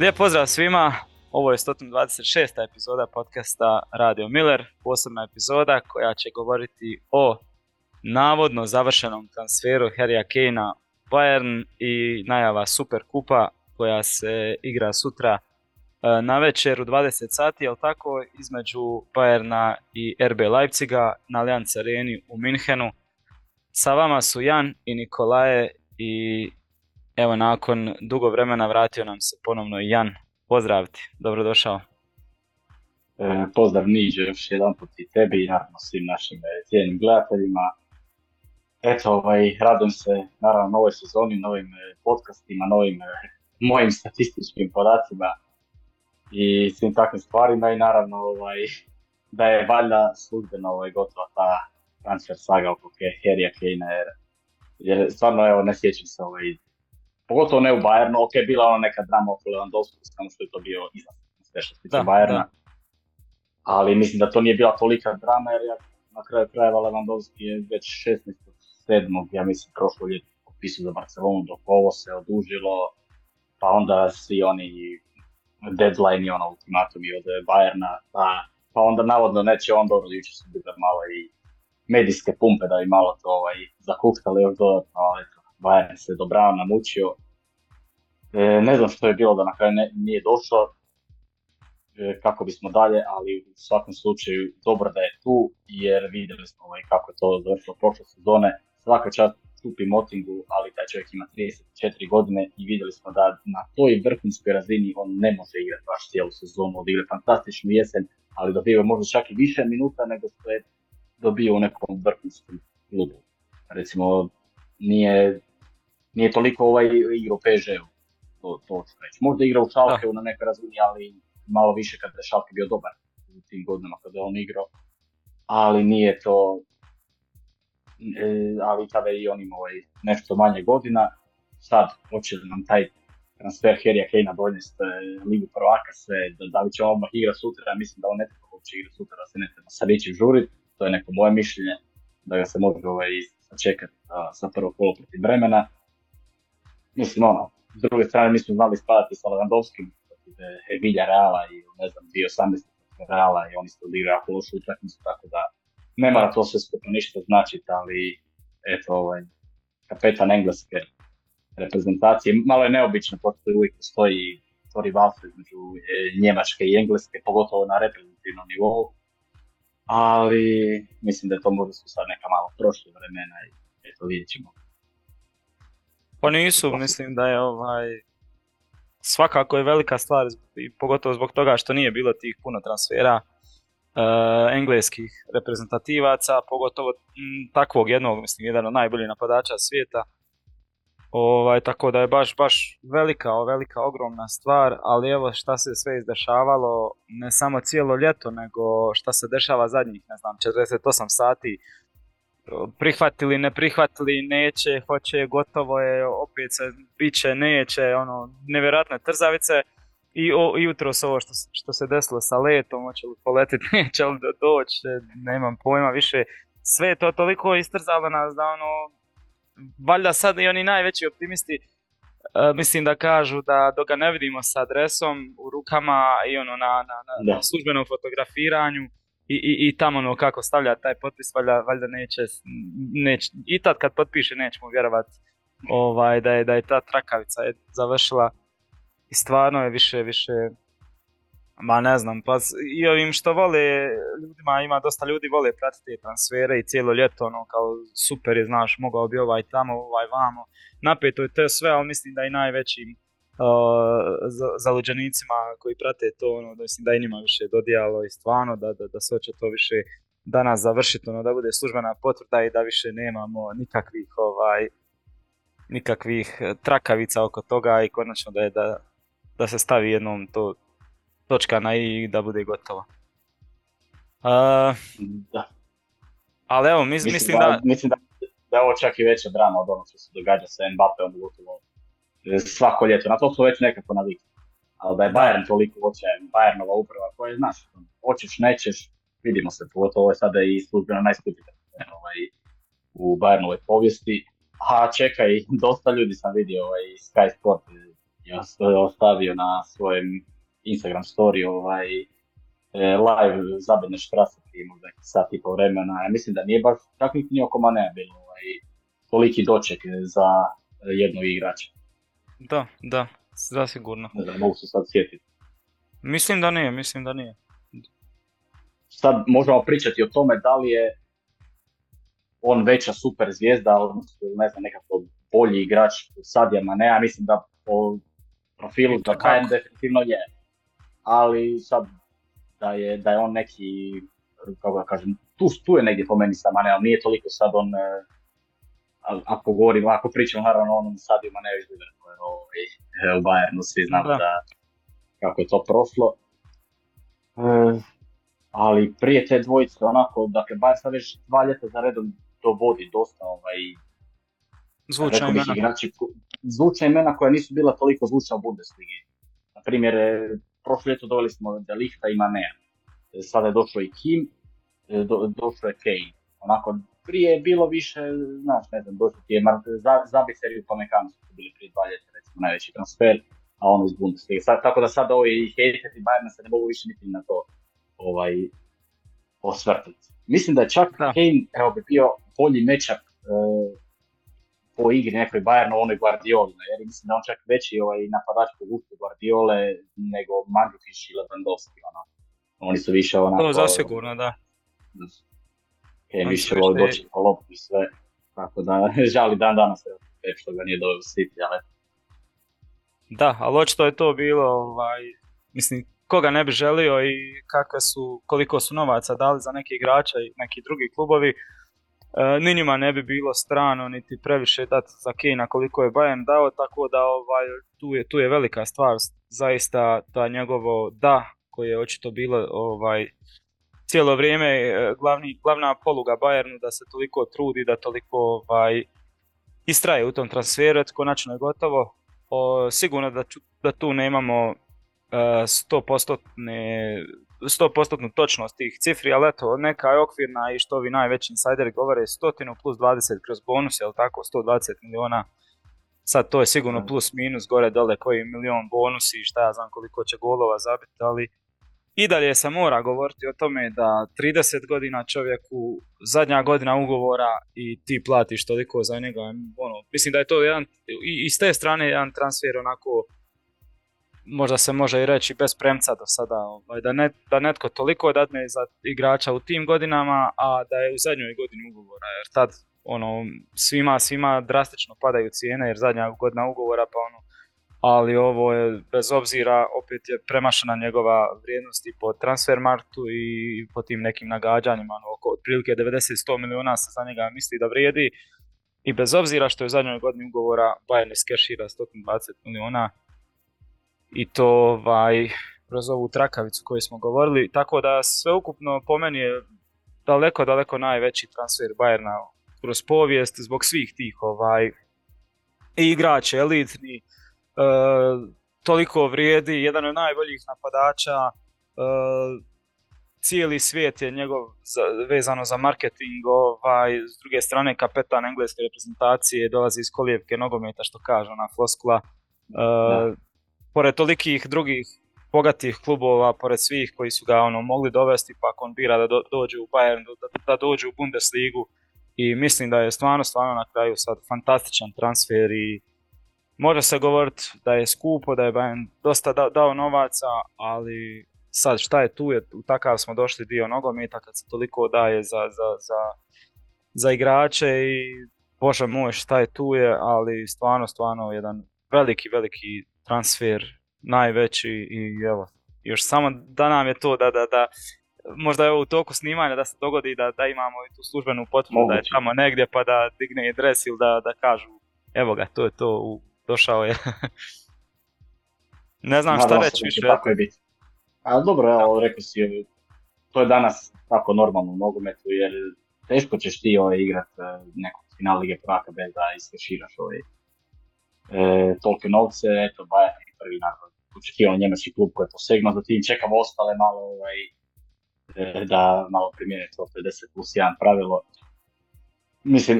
Lijep pozdrav svima, ovo je 126. epizoda podcasta Radio Miller, posebna epizoda koja će govoriti o navodno završenom transferu Harrya Kanea Bayern i najava Super Kupa koja se igra sutra e, na večer u 20 sati, jel tako, između Bayerna i RB Leipziga na Allianz Areni u Minhenu. Sa vama su Jan i Nikolaje i evo nakon dugo vremena vratio nam se ponovno Jan. Pozdrav ti, dobrodošao. E, pozdrav Niđe još jedan put i tebi i naravno svim našim e, cijenim gledateljima. Eto, ovaj, radujem se naravno novoj sezoni, novim e, podcastima, novim e, mojim statističkim podacima i svim takvim stvarima i naravno ovaj, da je valjda službeno ovaj, gotova ta transfer saga oko Harrya Kane jer stvarno evo ne sjećam se ovaj, pogotovo ne u Bayernu, ok, bila ona neka drama oko Lewandowski, samo što je to bio iznad sve što se tiče Bayerna, ali mislim da to nije bila tolika drama jer ja, na kraju krajeva Lewandowski je već 16. ja mislim prošlo ljeto potpisao za Barcelonu dok ovo se odužilo, pa onda svi oni deadline i ono ultimatumi od Bayerna, pa, pa onda navodno neće on dobro, jučer su bile malo i medijske pumpe da bi malo to ovaj, zakuhtali još dodatno, ali Bayern se dobrano namučio. E, ne znam što je bilo da na kraju nije došlo, e, kako bismo dalje, ali u svakom slučaju dobro da je tu, jer vidjeli smo ovaj, kako je to završilo prošle sezone. Svaka čast Tupi Motingu, ali taj čovjek ima 34 godine i vidjeli smo da na toj vrhunskoj razini on ne može igrati baš cijelu sezonu, odigra fantastičnu jesen, ali dobio je možda čak i više minuta nego što je dobio u nekom vrhunskom klubu. Recimo, nije nije toliko ovaj igra u PSG-u, to, to ću reći. Možda igra u Šalkeu na nekoj razini, ali malo više kada je Šalke bio dobar u tim godinama kada je on igrao. Ali nije to, e, ali tada i on ima ovaj nešto manje godina. Sad, hoće nam taj transfer Kane donijest e, Ligu prvaka sve, da, da li će on odmah igra sutra, mislim da on ne treba uopće igra sutra, da se ne treba sa ničim žuriti, to je neko moje mišljenje, da ga se može ovaj, sačekati sa prvog kola protiv Bremena mislim ono, s druge strane mi smo znali spadati sa Lewandowskim protiv Vilja Reala i ne znam, 2018. Reala i oni su odigrali jako lošu utakmicu, tako da ne mora to sve skupo ništa značiti, ali eto, ovaj, kapetan engleske reprezentacije, malo je neobično, pošto uvijek postoji to rivalstvo između e, Njemačke i Engleske, pogotovo na reprezentativnom nivou, ali mislim da to možda su sad neka malo prošle vremena i eto vidjet ćemo pa nisu, mislim da je ovaj svakako je velika stvar i pogotovo zbog toga što nije bilo tih puno transfera uh, engleskih reprezentativaca, pogotovo m, takvog jednog, mislim, jedan od najboljih napadača svijeta. Ovaj, tako da je baš, baš velika, velika, ogromna stvar, ali evo šta se sve izdešavalo, ne samo cijelo ljeto, nego šta se dešava zadnjih, ne znam, 48 sati prihvatili, ne prihvatili, neće, hoće, gotovo je, opet se biće, neće, ono, nevjerojatne trzavice. I o, jutro s ovo što, što se desilo sa letom, hoće li poletiti, neće li doći, nemam pojma više. Sve je to toliko istrzalo nas da ono, valjda sad i oni najveći optimisti e, mislim da kažu da dok ga ne vidimo sa adresom u rukama i ono na, na, na, na službenom fotografiranju, i, i, i tamo ono kako stavlja taj potpis, valjda, valjda neće, neće, i tad kad potpiše nećemo vjerovati ovaj, da, je, da je ta trakavica je završila i stvarno je više, više, ma ne znam, pa i ovim što vole, ljudima ima dosta ljudi vole pratiti transfere i cijelo ljeto, ono kao super je, znaš, mogao bi ovaj tamo, ovaj vamo, napeto je to sve, ali mislim da i najvećim za, luđanicima koji prate to, ono, da mislim da i njima više dodijalo i stvarno da, da, da se hoće to više danas završiti, ono, da bude službena potvrda i da više nemamo nikakvih ovaj, nikakvih trakavica oko toga i konačno da je da, da se stavi jednom to točka na i da bude gotovo. Uh, da. Ali evo, mis, mislim, mislim da, Mislim da, da je ovo čak i veća drama od ono što se događa sa Mbappeom, gotovo svako ljeto. Na to su već nekako navikli. Ali da je Bayern toliko očajan, Bayernova uprava koja je, znaš, hoćeš, nećeš, vidimo se, pogotovo ovo je sada i službeno najskuplji ovaj, u Bayernovoj povijesti. A čekaj, dosta ljudi sam vidio ovaj, Sky Sport je ostavio na svojem Instagram story ovaj, e, live zabedne štrase prije možda sat i po vremena. Ja mislim da nije baš čak niti oko Manea bilo ovaj, toliki doček za jednog igrača. Da, da, zasigurno. Ne znam, mogu se sad sjetiti. Mislim da nije, mislim da nije. Sad možemo pričati o tome da li je on veća super zvijezda, odnosno ne znam, nekako bolji igrač Sadija Manea, mislim da po profilu za KM definitivno je. Ali sad da je, da je on neki, kako da kažem, tu, tu je negdje po meni sa ali nije toliko sad on, e, ako govorim, ako pričam naravno o onom Sadiju Maneu iz ovaj, u Bayernu, svi znamo da. da kako je to prošlo. E, ali prije te dvojice onako, dakle Bayern sad već dva ljeta za redom dovodi dosta ovaj, zvučna imena. Igrači, zvučna imena koja nisu bila toliko zvučna u Bundesligi. Na primjer, e, prošlo ljeto doveli smo De Lichta i Manea. E, sada je došlo i Kim, e, do, došlo je Kane. Onako, prije je bilo više, znaš, ne znam, došlo ti je za, Zabicer i Upamecano su bili prije dva ljeta, recimo, najveći transfer, a ono iz Bundesliga. Sad, tako da sad ovi hejteri Bayerna se ne mogu više niti na to ovaj, osvrtati. Mislim da je čak da. Kane, evo bi bio bolji mečak po igri nekoj Bayernu, onoj Guardioli, jer mislim da on čak veći ovaj napadač po gustu Guardiole nego Mandzukic i Lewandowski, ono. Oni su više onako... To zasigurno, da. Više voli doći po loptu i sve. Tako da, žali dan danas što ga nije doveo City, ali... Da, ali očito je to bilo, ovaj, mislim, koga ne bi želio i kakve su, koliko su novaca dali za neke igrača i neki drugi klubovi, E, ni njima ne bi bilo strano niti previše dati za Kejna koliko je Bayern dao, tako da ovaj, tu, je, tu je velika stvar, zaista ta njegovo da koje je očito bilo ovaj, cijelo vrijeme e, glavni, glavna poluga Bayernu da se toliko trudi, da toliko ovaj, istraje u tom transferu, konačno je gotovo. O, sigurno da, da tu nemamo 100% e, 100% točnost tih cifri, ali eto, neka je okvirna i što ovi najveći insajderi govore, stotinu plus 20 kroz bonus, jel tako, 120 miliona. Sad to je sigurno plus minus, gore dole koji milion bonusi i šta ja znam koliko će golova zabiti, ali i dalje se mora govoriti o tome da 30 godina čovjeku, zadnja godina ugovora i ti platiš toliko za njega. Ono, mislim da je to jedan, i, i s te strane jedan transfer onako možda se može i reći bez premca do sada, ovaj, da, ne, da netko toliko dadne za igrača u tim godinama, a da je u zadnjoj godini ugovora, jer tad ono, svima, svima drastično padaju cijene, jer zadnja godina ugovora, pa ono, ali ovo je, bez obzira, opet je premašena njegova vrijednost i po transfer martu i po tim nekim nagađanjima, ono, oko otprilike 90-100 milijuna se za njega misli da vrijedi, i bez obzira što je u zadnjoj godini ugovora Bayern iskešira 120 milijuna, i to ovaj, kroz ovu trakavicu koju smo govorili, tako da sveukupno po meni je daleko, daleko najveći transfer Bayerna kroz povijest zbog svih tih ovaj, igrača elitni, toliko vrijedi, jedan od najboljih napadača, e, cijeli svijet je njegov za, vezano za marketing, ovaj, s druge strane kapetan engleske reprezentacije dolazi iz kolijevke nogometa što kaže ona floskula, e, pored tolikih drugih bogatih klubova, pored svih koji su ga ono mogli dovesti, pa on bira da do, dođe u Bayern, da, da dođe u Bundesligu i mislim da je stvarno, stvarno na kraju sad fantastičan transfer i može se govoriti da je skupo, da je Bayern dosta dao novaca, ali sad šta je tu, je, u takav smo došli dio nogometa kad se toliko daje za, za, za, za igrače i bože moj šta je tu je, ali stvarno, stvarno jedan veliki, veliki transfer najveći i evo, još samo da nam je to da, da, da možda je ovo u toku snimanja da se dogodi da, da imamo i tu službenu potvrdu da je tamo negdje pa da digne i dres ili da, da kažu evo ga, to je to, u, došao je. ne znam šta reći više. Tako je biti. A dobro, evo, rekao si, to je danas tako normalno u nogometu jer teško ćeš ti ovaj, igrat e, nekog finala Lige prvaka bez da iskeširaš ovaj e, tolike novce, eto Bayern je prvi nakon očekivao njemački klub koji je posegnuo za tim, čekamo ostale malo ovaj, e, da malo primijene to 50 plus 1 pravilo. Mislim,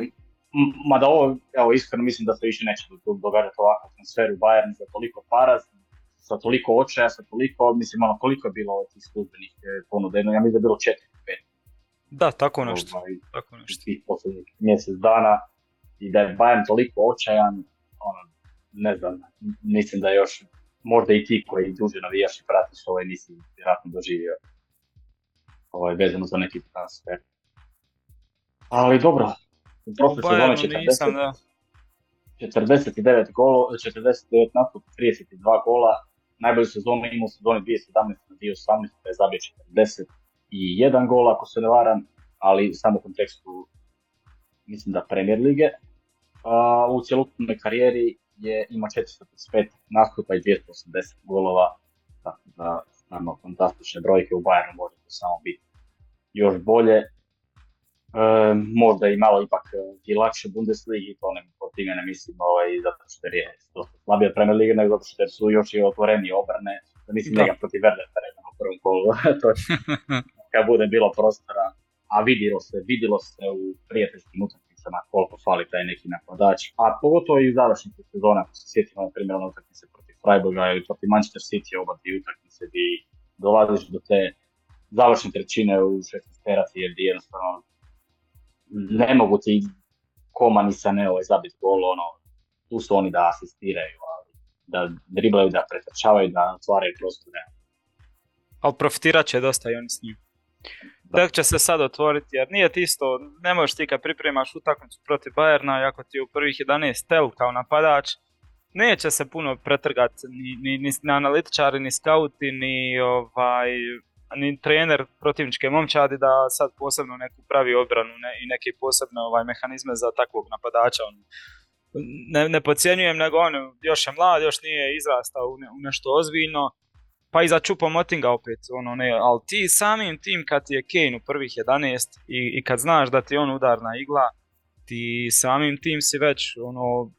mada ovo, evo iskreno mislim da se više neće događati ovakav transfer u Bayern za toliko para, sa toliko očaja, sa toliko, mislim, ono, koliko je bilo tih službenih e, ponuda, ja mislim da je bilo četiri, pet. Da, tako nešto. Ovaj, tako nešto. Tih posljednjih mjesec dana i da je Bayern toliko očajan, ono, ne znam, mislim da još možda i ti koji duže navijaš i pratiš ovaj nisi vjerojatno doživio ovaj, vezano za neki transfer. Ali dobro, u prošle sezone 40, 49 golo, 49 nastupa, 32 gola, najbolju sezonu imao u sezoni 2017 na 2018 je zabio 41 gol ako se ne varam, ali samo u kontekstu mislim da Premier lige. u cjelokupnoj karijeri je ima 455 nastupa i 280 golova, tako da stvarno fantastične brojke u Bayernu može to samo biti još bolje. E, možda i malo ipak e, i lakše Bundesligi, to ne, po time ne mislim ovaj, zato što je dosta slabija Premier Liga, nego zato što su još i otvoreni obrane, da mislim da. njega protiv Verde u prvom kolu, to kad bude bilo prostora, a vidilo se, vidilo se u prijateljskim utakmicama koliko fali taj neki napadač, a pogotovo i u završnih sezona, ako se sjetimo na primjer na utakmice protiv Freiburga ili protiv Manchester City, oba dvije utakmice gdje dolaziš do te završne trećine u 16 teraci jer jednostavno ne mogu ti koma ni sa ne ovaj zabit gol, ono, tu su oni da asistiraju, da driblaju, da pretrčavaju, da otvaraju prostore. Ali profitirat će dosta i oni s njim. Tek će se sad otvoriti, jer nije ti isto, ne možeš ti kad pripremaš utakmicu protiv Bajerna, ako ti je u prvih 11 tel kao napadač, neće se puno pretrgati ni, ni, ni, analitičari, ni skauti, ni, ovaj, ni trener protivničke momčadi da sad posebno neku pravi obranu ne, i neke posebne ovaj, mehanizme za takvog napadača. On, ne, ne podcjenjujem, nego on još je mlad, još nije izrastao u, u nešto ozbiljno, pa i za Čupo Motinga opet, ono ne, ali ti samim tim kad ti je Kane u prvih 11 i, i kad znaš da ti je on udarna igla, ti samim tim si već ono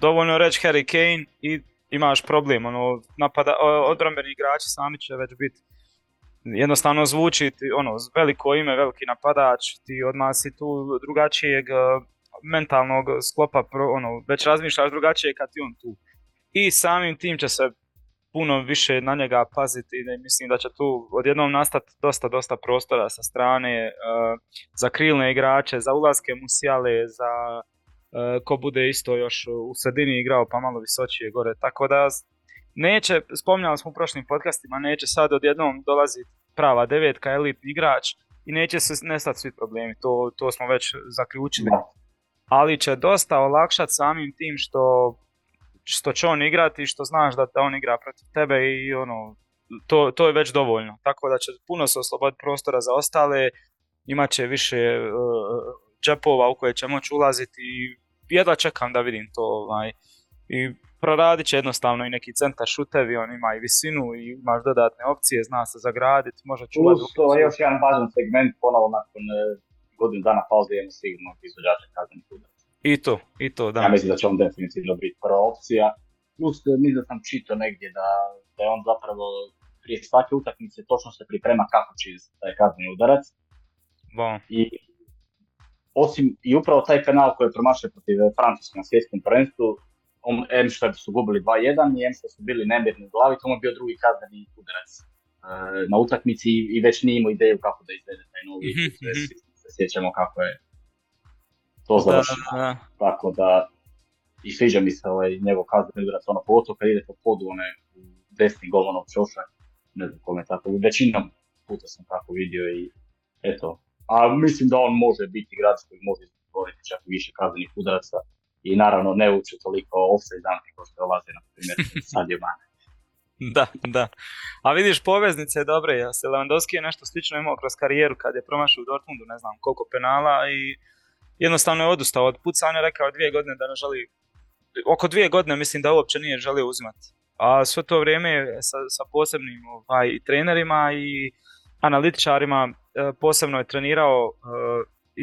dovoljno reći Harry Kane i imaš problem, ono napada, odbrambeni igrači sami će već biti jednostavno zvuči ti, ono, veliko ime, veliki napadač, ti odmah si tu drugačijeg mentalnog sklopa, ono, već razmišljaš drugačije kad ti on tu. I samim tim će se puno više na njega paziti i mislim da će tu odjednom nastati dosta, dosta prostora sa strane uh, za krilne igrače, za ulaske Musijale, za uh, ko bude isto još u sredini igrao pa malo visočije gore. Tako da neće, spominjali smo u prošlim podcastima, neće sad odjednom dolaziti prava devetka, elitni igrač i neće se nestati svi problemi, to, to smo već zaključili. Ali će dosta olakšati samim tim što što će on igrati i što znaš da, on igra protiv tebe i ono, to, to je već dovoljno. Tako da će puno se osloboditi prostora za ostale, imat će više uh, džepova u koje će moći ulaziti i jedva čekam da vidim to. Ovaj. I proradit će jednostavno i neki centar šutevi, on ima i visinu i imaš dodatne opcije, zna se zagraditi, može čuvati. Plus, to je još jedan važan segment, ponovo nakon uh, godinu dana pauze imamo sigurno izvođača kaznenih udara. I to, i to, da. Ja mislim da će on definitivno biti prva opcija. Plus, e, mislim da sam čitao negdje da, da je on zapravo prije svake utakmice točno se priprema kako će taj kazni udarac. Bon. I osim, i upravo taj penal koji je promašao protiv Francuske na svjetskom prvenstvu, on, M što su gubili 2-1 i M što su bili nemirni u glavi, to mu je bio drugi kazneni udarac e, na utakmici i, već nije imao ideju kako da izvede taj novi, mm se sjećamo kako je to završeno. Tako da, i sviđa mi se ovaj njegov kazneni udarac, ono pogotovo kad ide po podu, one desni gol onog čoša, ne znam kome tako, većinom puta sam tako vidio i eto. A mislim da on može biti igrač koji može izboriti čak više kaznenih udaraca i naravno ne uče toliko offside danke kao što dolaze na primjer sad je mane. Da, da. A vidiš, poveznice je dobre. Ja se Lewandowski je nešto slično imao kroz karijeru kad je promašao u Dortmundu, ne znam koliko penala i jednostavno je odustao od pucanja, rekao dvije godine da ne želi, oko dvije godine mislim da uopće nije želio uzimati. A sve to vrijeme sa, sa posebnim ovaj, trenerima i analitičarima e, posebno je trenirao e,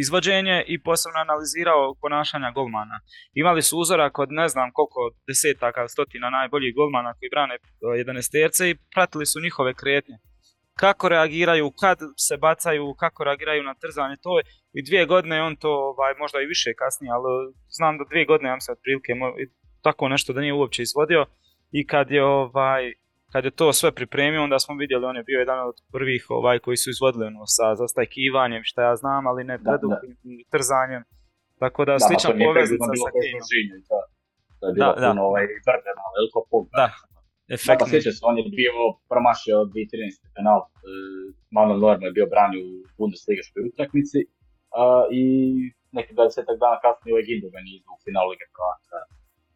izvođenje i posebno analizirao ponašanja golmana. Imali su uzorak od ne znam koliko desetaka, stotina najboljih golmana koji brane 11 e, i pratili su njihove kretnje. kako reagiraju, kad se bacaju, kako reagiraju na trzanje, to je i dvije godine on to, ovaj, možda i više kasnije, ali znam da dvije godine vam se otprilike tako nešto da nije uopće izvodio i kad je ovaj, kad je to sve pripremio, onda smo vidjeli, on je bio jedan od prvih ovaj, koji su izvodili ono, sa zastajkivanjem, šta ja znam, ali ne preduhim trzanjem. Tako da, slična poveznica sa Kaneom. To je bilo da, puno ovaj brdena, veliko pogled. Da, efektni. Da, sjeća se, on je bio promašio 2013. penal. Uh, Manuel Neuer je bio branio u Bundesligaškoj utakmici uh, i neki 20 dana kasnije ovaj Gindogan izvu u finalu Lige prvaka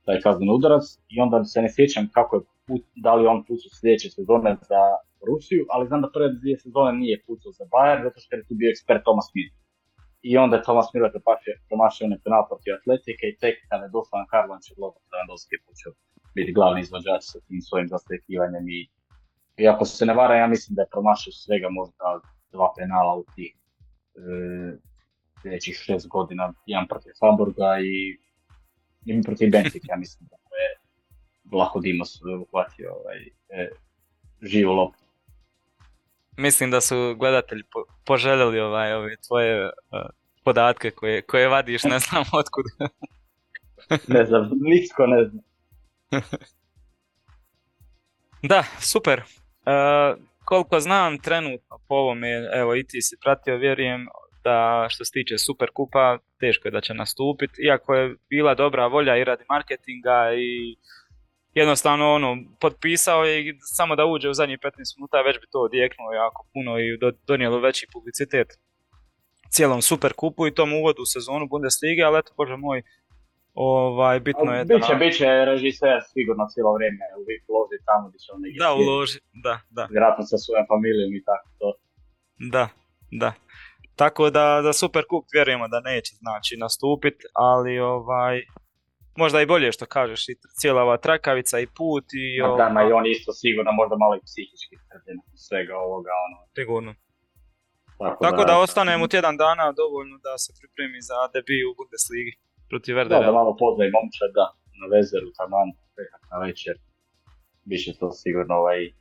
taj kazneni udarac i onda se ne sjećam kako je put, da li on pucao sljedeće sezone za Rusiju, ali znam da prve dvije sezone nije pucao za Bayern, zato što je tu bio ekspert Thomas Smith. I onda je Thomas Miller promašio onaj penal protiv Atletike i tek kada je došao na Karlo Ancelotti, Lewandowski je počeo biti glavni izvođač sa tim svojim zastekivanjem i, i ako se ne vara, ja mislim da je promašio svega možda dva penala u tih e, sljedećih šest godina, jedan protiv Hamburga i jedan protiv Benfica, ja mislim da je Vlaho Dimos uhvatio ovaj, e, živu loptu. Mislim da su gledatelji po, poželjeli ovaj, ove tvoje uh, podatke koje, koje vadiš, ne znam otkud. ne znam, nitko ne zna. da, super. Uh, koliko znam trenutno po ovome, evo i ti si pratio, vjerujem da što se tiče super kupa, teško je da će nastupiti, iako je bila dobra volja i radi marketinga i jednostavno ono, potpisao je i samo da uđe u zadnjih 15 minuta već bi to odjeknulo jako puno i donijelo veći publicitet cijelom super kupu i tom uvodu u sezonu Bundeslige, ali eto bože moj, ovaj, bitno je da... Biće, biće režiser sigurno cijelo vrijeme, uloži tamo gdje će on negdje. Da, uloži, da, da. Vjerojatno sa svojom familijom i tako to. Da, da. Tako da, da Super Cup vjerujemo da neće znači nastupiti, ali ovaj, možda i bolje što kažeš i cijela ova trakavica i put i... Ma da, ma i on isto sigurno možda malo i psihički svega ovoga ono. Sigurno. Tako, Tako da, da ostanemo tjedan dana dovoljno da se pripremi za debi u Bundesligi protiv Werdera. Da, da malo poznaj momčad, da, na vezeru, taman, na večer. Biće to sigurno ovaj, e,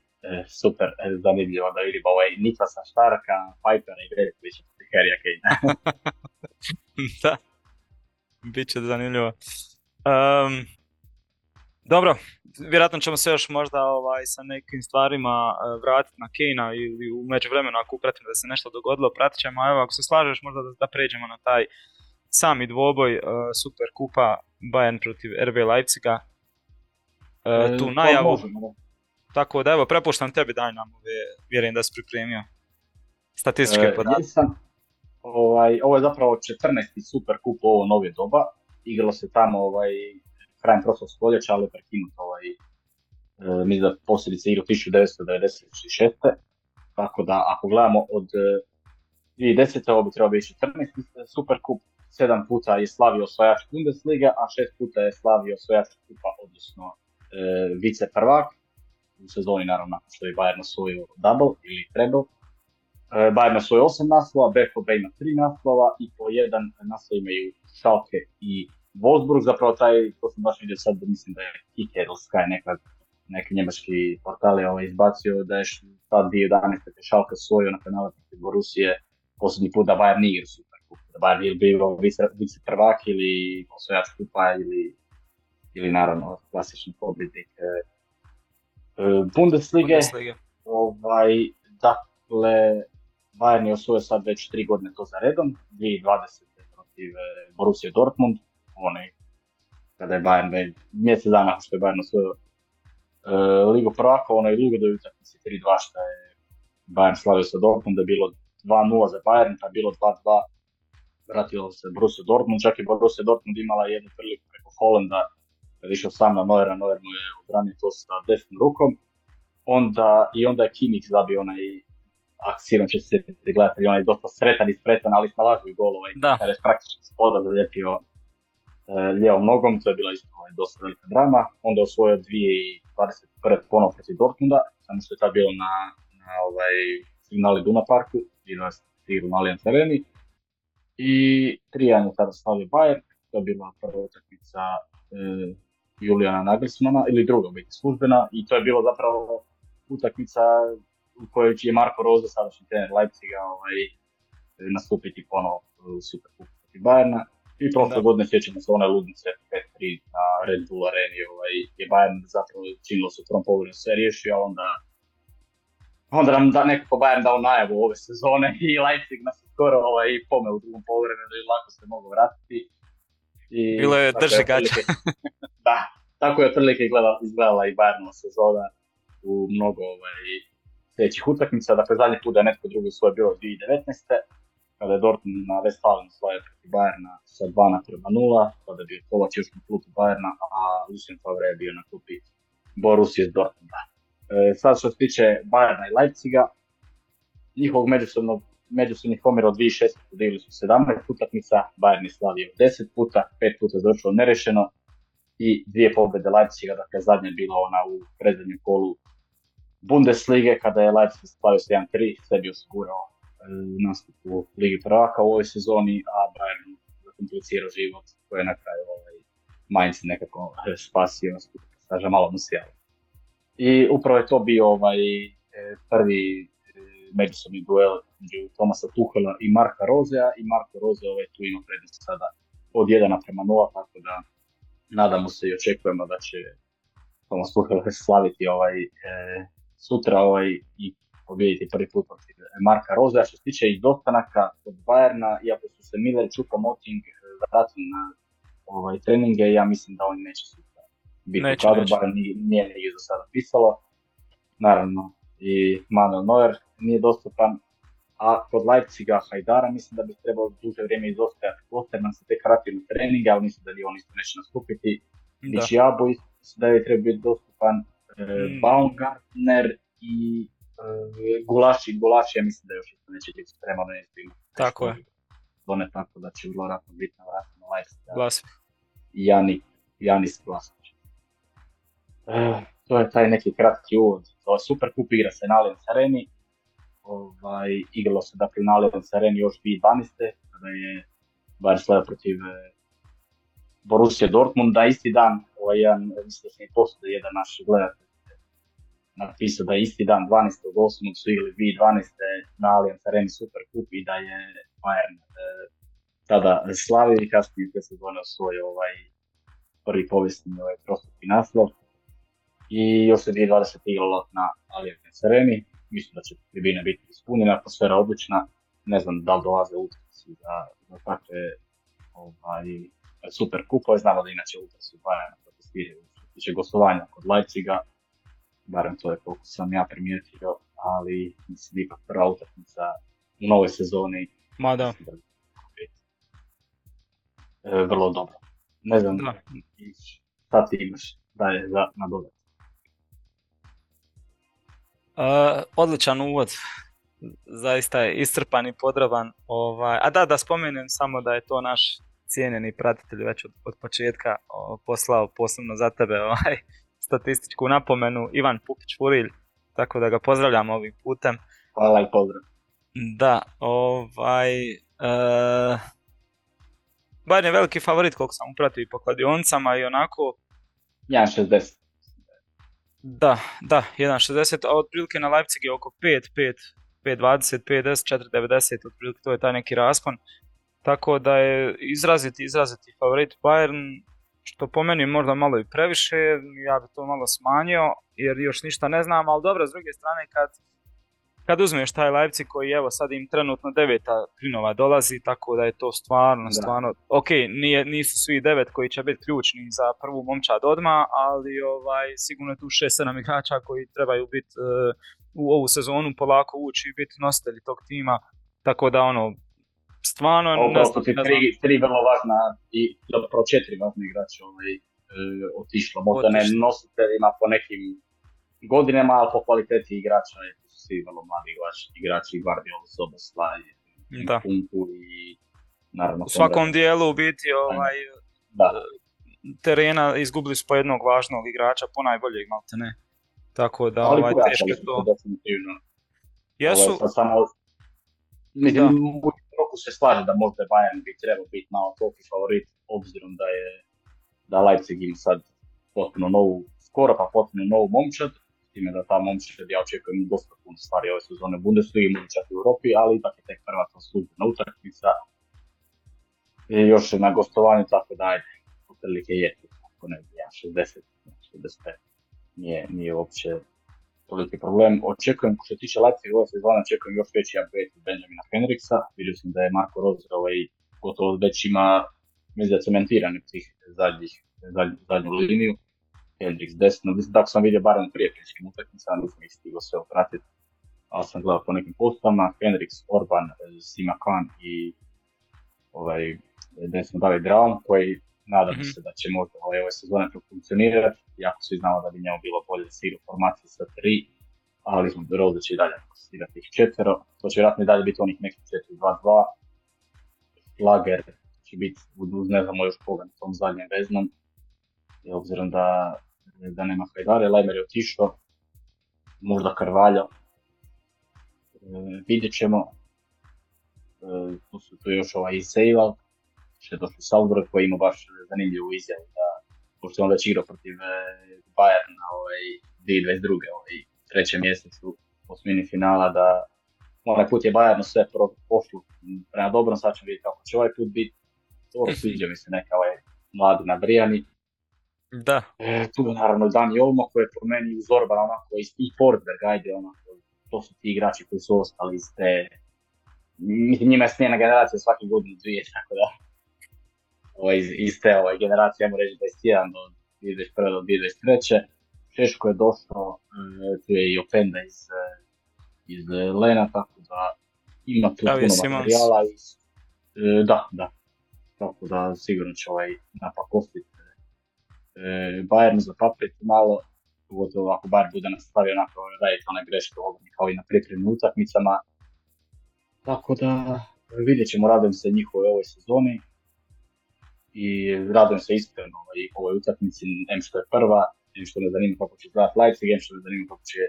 super e, zanimljivo da vidimo ovaj Niklasa Štarka, Pipera i Velikovića Harrya Kane. da, biće zanimljivo. Um, dobro, vjerojatno ćemo se još možda ovaj, sa nekim stvarima uh, vratiti na Kejna ili u međuvremenu ako upratimo da se nešto dogodilo, pratit ćemo, evo ako se slažeš možda da, da pređemo na taj sami dvoboj uh, Super Kupa Bayern protiv RB Leipziga. Uh, tu najavu. Tako da evo, prepuštam tebi, daj nam ove, vjerujem da si pripremio statističke e, podatke. Ovaj, ovo je zapravo 14. Super Kup ovo nove doba. Igralo se tamo ovaj, krajem prošlog stoljeća, ali prekinut ovaj, e, mislim da posljedice igra 1996. Tako da ako gledamo od 2010. ovo bi trebao biti 14. Super Kup, sedam puta je slavio osvajač Bundesliga, a šest puta je slavio osvajač kupa, odnosno e, vice prvak. U sezoni naravno nakon što je Bayern osvojio double ili treble. E, Bayern osvojio osam naslova, BFB ima tri naslova i po jedan naslov imaju Schalke i Wolfsburg. Zapravo taj, to sam baš vidio sad, mislim da je Kicker Sky nekad neki njemački portal je ovaj izbacio da je sad 2011. Schalke osvojio na penale protiv Borusije posljednji put da Bayern nije igra da bar ili bio vice prvak ili osvojač kupa ili, ili naravno klasični pobjednik e, e, Bundeslige. Bundesliga. Ovaj, dakle, Bayern je osvojio sad već tri godine to za redom, 2020. protiv e, Borussia Dortmund, onaj kada je Bayern mjesec dana što je Bayern osvojio uh, Ligu prvaka, onaj Lugodoj utakmici 3-2 što je Bayern slavio sa Dortmund, da je bilo 2-0 za Bayern, pa bilo 2-2 vratio se Borussia Dortmund, čak i Borussia Dortmund imala jednu priliku preko Holanda, kad je išao sam na Neuera, Neuer mu je obranio to sa desnom rukom, onda, i onda je Kimmich zabio onaj akcijom će se gledati, on je dosta sretan i spretan, ali snalažu i gol ovaj, da. kada je praktično spoda zalijepio e, lijevom nogom, to je bila isto ovaj, dosta velika drama, onda osvojio 2021. ponovno protiv Dortmunda, samo što je tad bilo na, na ovaj, signali Duna Parku, i na Tigru na Allianz Areni, i Trijan je tada stavio Bayern, to je bila prva utakmica e, Julijana Nagelsmana, ili druga biti službena, i to je bilo zapravo utakmica u kojoj će Marko Rose, sadašnji trener Leipziga, ovaj, nastupiti ponovo u Superkupu protiv Bayerna. I prošle godine sjećamo se one ludnice 5-3 na Red Bull areni, ovaj, je Bayern zapravo činilo se u prvom pogledu sve riješio, a onda onda nam da nekako Bayern dao najavu ove sezone i Leipzig nas skoro ovaj, pomeo u drugom povremenu i lako se mogu vratiti. I, Bilo je drži da, tako je otprilike izgledala i Bayernova sezona u mnogo ovaj, sljedećih utakmica. Dakle, zadnji put da je netko drugi svoj bilo 2019 kada je Dortmund na Westfalen slavio protiv Bayerna sa 2 na 0, tada je bio Kovac još na klupu Bayerna, a Lucien Favre je bio na klupi Borussia iz Dortmunda. E, sad što se tiče Bayerna i Leipziga, njihovog međusobnog međusobnih omjera od 2006. podigli su 17 utakmica, Bayern je slavio 10 puta, 5 puta je završilo nerešeno i dvije pobjede Leipziga, dakle zadnja je bila ona u predzadnjem kolu Bundeslige kada je Leipzig slavio 7-3, sebi osigurao nastup u Ligi prvaka u ovoj sezoni, a Bayern zakomplicirao život koji je na kraju ovaj, Mainz nekako spasio, staža malo mu I upravo je to bio ovaj e, prvi e, međusobni duel među Tomasa Tuhela i Marka Rozea i Marko Roze ovaj tu ima prednost sada od 1 prema 0, tako da nadamo se i očekujemo da će Tomas Tuhel slaviti ovaj e, sutra ovaj i pobijediti prvi put protiv Marka Roza. Što se tiče izostanaka od Bayerna, iako su se Miller i Čupa Moting eh, vratili na ovaj, treninge, ja mislim da oni neće sutra biti neće, kadru, bar nije, nije do sada pisalo. Naravno, i Manuel Neuer nije dostupan, a kod Leipziga Hajdara mislim da bi trebalo duže vrijeme izostajati. Kloster nam se tek vratio na treninge, ali mislim da li on isto neće nastupiti. Ničiabo da je treba biti dostupan. Mm. Baumgartner i E, gulaši, gulaši, ja mislim da još neće biti spreman na. Tako je. Done tako da će vrlo ratno biti na vratima Lifestyle. Glas. Jani, Janis Glasović. E, to je taj neki kratki uvod. To je super kup igra se na Allianz Areni. Ovaj, igralo se dakle na Allianz Areni još 2012. kada je Bayern protiv e, Borussia Dortmunda isti dan, ovaj jedan, mislim da se i postoji jedan naš gledatelj napisao da je isti dan 12.8. su igrali 2012. na Allianz Arena Super Cup i da je Bayern e, tada slavio i kasnije te sezone osvojio ovaj prvi povijesni ovaj prostupni naslov. I još se 2020 igralo na Allianz Areni. Mislim da će tribina biti ispunjena, atmosfera odlična. Ne znam da li dolaze utakmice za, za takve ovaj, super kupove. Znamo da inače utakmice Bayern protestiraju što se tiče gostovanja kod Leipziga barem to je koliko sam ja primijetio, ali mislim ipak prva utakmica u novoj sezoni. Ma da. E, vrlo dobro. Ne znam, da. šta ti imaš dalje za nadodat? Uh, odličan uvod, zaista je iscrpan i podroban. Ovaj, a da, da spomenem samo da je to naš cijenjeni pratitelj već od, od početka o, poslao posebno za tebe ovaj, statističku napomenu Ivan Pupić Furilj, tako da ga pozdravljam ovim putem. Hvala i pozdrav. Da, ovaj... Uh, Bayern je veliki favorit koliko sam upratio i po kladioncama i onako... 1.60. Da, da, 1.60, a otprilike na Leipzig je oko 5, 5, 5.20, 5.10, 4.90, otprilike to je taj neki raspon. Tako da je izraziti, izraziti favorit Bayern, što po meni možda malo i previše, ja bi to malo smanjio jer još ništa ne znam, ali dobro, s druge strane kad, kad uzmeš taj Leipzig koji evo sad im trenutno deveta plinova dolazi, tako da je to stvarno, stvarno, ok, nije, nisu svi devet koji će biti ključni za prvu momčad odma, ali ovaj, sigurno je tu 6-7 igrača koji trebaju biti uh, u ovu sezonu polako ući i biti nositelji tog tima, tako da ono, stvarno... ne znam, ti tri, tri vrlo važna i zapravo četiri važne igrače ovaj, e, otišlo. Možda ne nositeljima po nekim godinama, ali po kvaliteti igrača je su svi vrlo mladi igrači, igrači Guardiola, Sobosla i da. Punku i naravno... U svakom dijelu u biti ovaj, da. terena izgubili su po jednog važnog igrača, po najboljeg malte ne. Tako da ali ovaj, teško to. Definitivno. Jesu... Ovaj, samo, mislim, roku se slaže da možda Bayern bi trebao biti malo toliki favorit, obzirom da je da Leipzig ima sad potpuno novu, skoro pa potpuno novu momčad, time da ta momčad ja očekujem dosta puno stvari ove sezone Bundesligi, možda čak i u Europi, ali ipak je tek prva službena utakmica. I još na gostovanju, tako da ajde, otprilike je, ako ne ja, 60, 65. Nije, nije uopće toliki problem. Očekujem, što se tiče Leipziga ove sezone, očekujem još veći upgrade Benjamina Henriksa. Vidio sam da je Marko Rozer ovaj, gotovo već ima, mislim da cementirani tih zadnjih, zadnju liniju. Hendrix desno, mislim tako sam vidio barem prije prijateljskim utakmicama, nisam ih stigao sve opratiti, ali sam gledao po nekim postama, Hendrix, Orban, Sima Khan i ovaj, desno David Brown, koji nadam mm-hmm. se da će možda ovaj, ove sezone funkcionirati, jako svi znamo da bi njemu bilo bolje da se igra formaciju sa tri, ali smo Rose će i dalje igrati ih četvero, to će vjerojatno i dalje biti onih nekih 4-2-2, Lager će biti uz ne znamo još koga na tom zadnjem veznom, i obzirom da da nema Hajdare, Lajmer je otišao, možda Karvaljo, e, vidjet ćemo, e, tu su tu još ovaj Sejval, što je došli Salzburg koji ima baš zanimljivu izjavu da, pošto on već igrao protiv e, Bayerna ovaj, 2022. Ovaj, trećem mjesecu osmini finala da onaj put je Bayernu sve pošlo prema dobrom, sad ćemo vidjeti kako će ovaj put biti. To sviđa mi se neka ovaj mladi nabrijani. Da. E, tu je naravno Dani Olmo koji je po meni uz Orban onako i Forsberg, ajde onako, to su ti igrači koji su ostali iz te, mislim njima je smijena generacija svaki godinu dvije, tako da ovaj, iz, te ovaj, generacije, ajmo reći 21 do 2021. do 2023. Češko je došao, e, tu je i Openda iz, e, iz Lena, tako da ima tu puno materijala. Iz, e, da, da. Tako da sigurno će ovaj napak e, Bayern zapapiti malo, pogotovo ako Bayern bude nastavio onako raditi one greške kao i na pripremnim utakmicama. Tako da vidjet ćemo, radujem se njihove ovoj sezoni i radujem se iskreno i ovoj utakmici, em što je prva, em što ne zanima kako će izgledati Leipzig, em što ne zanima kako će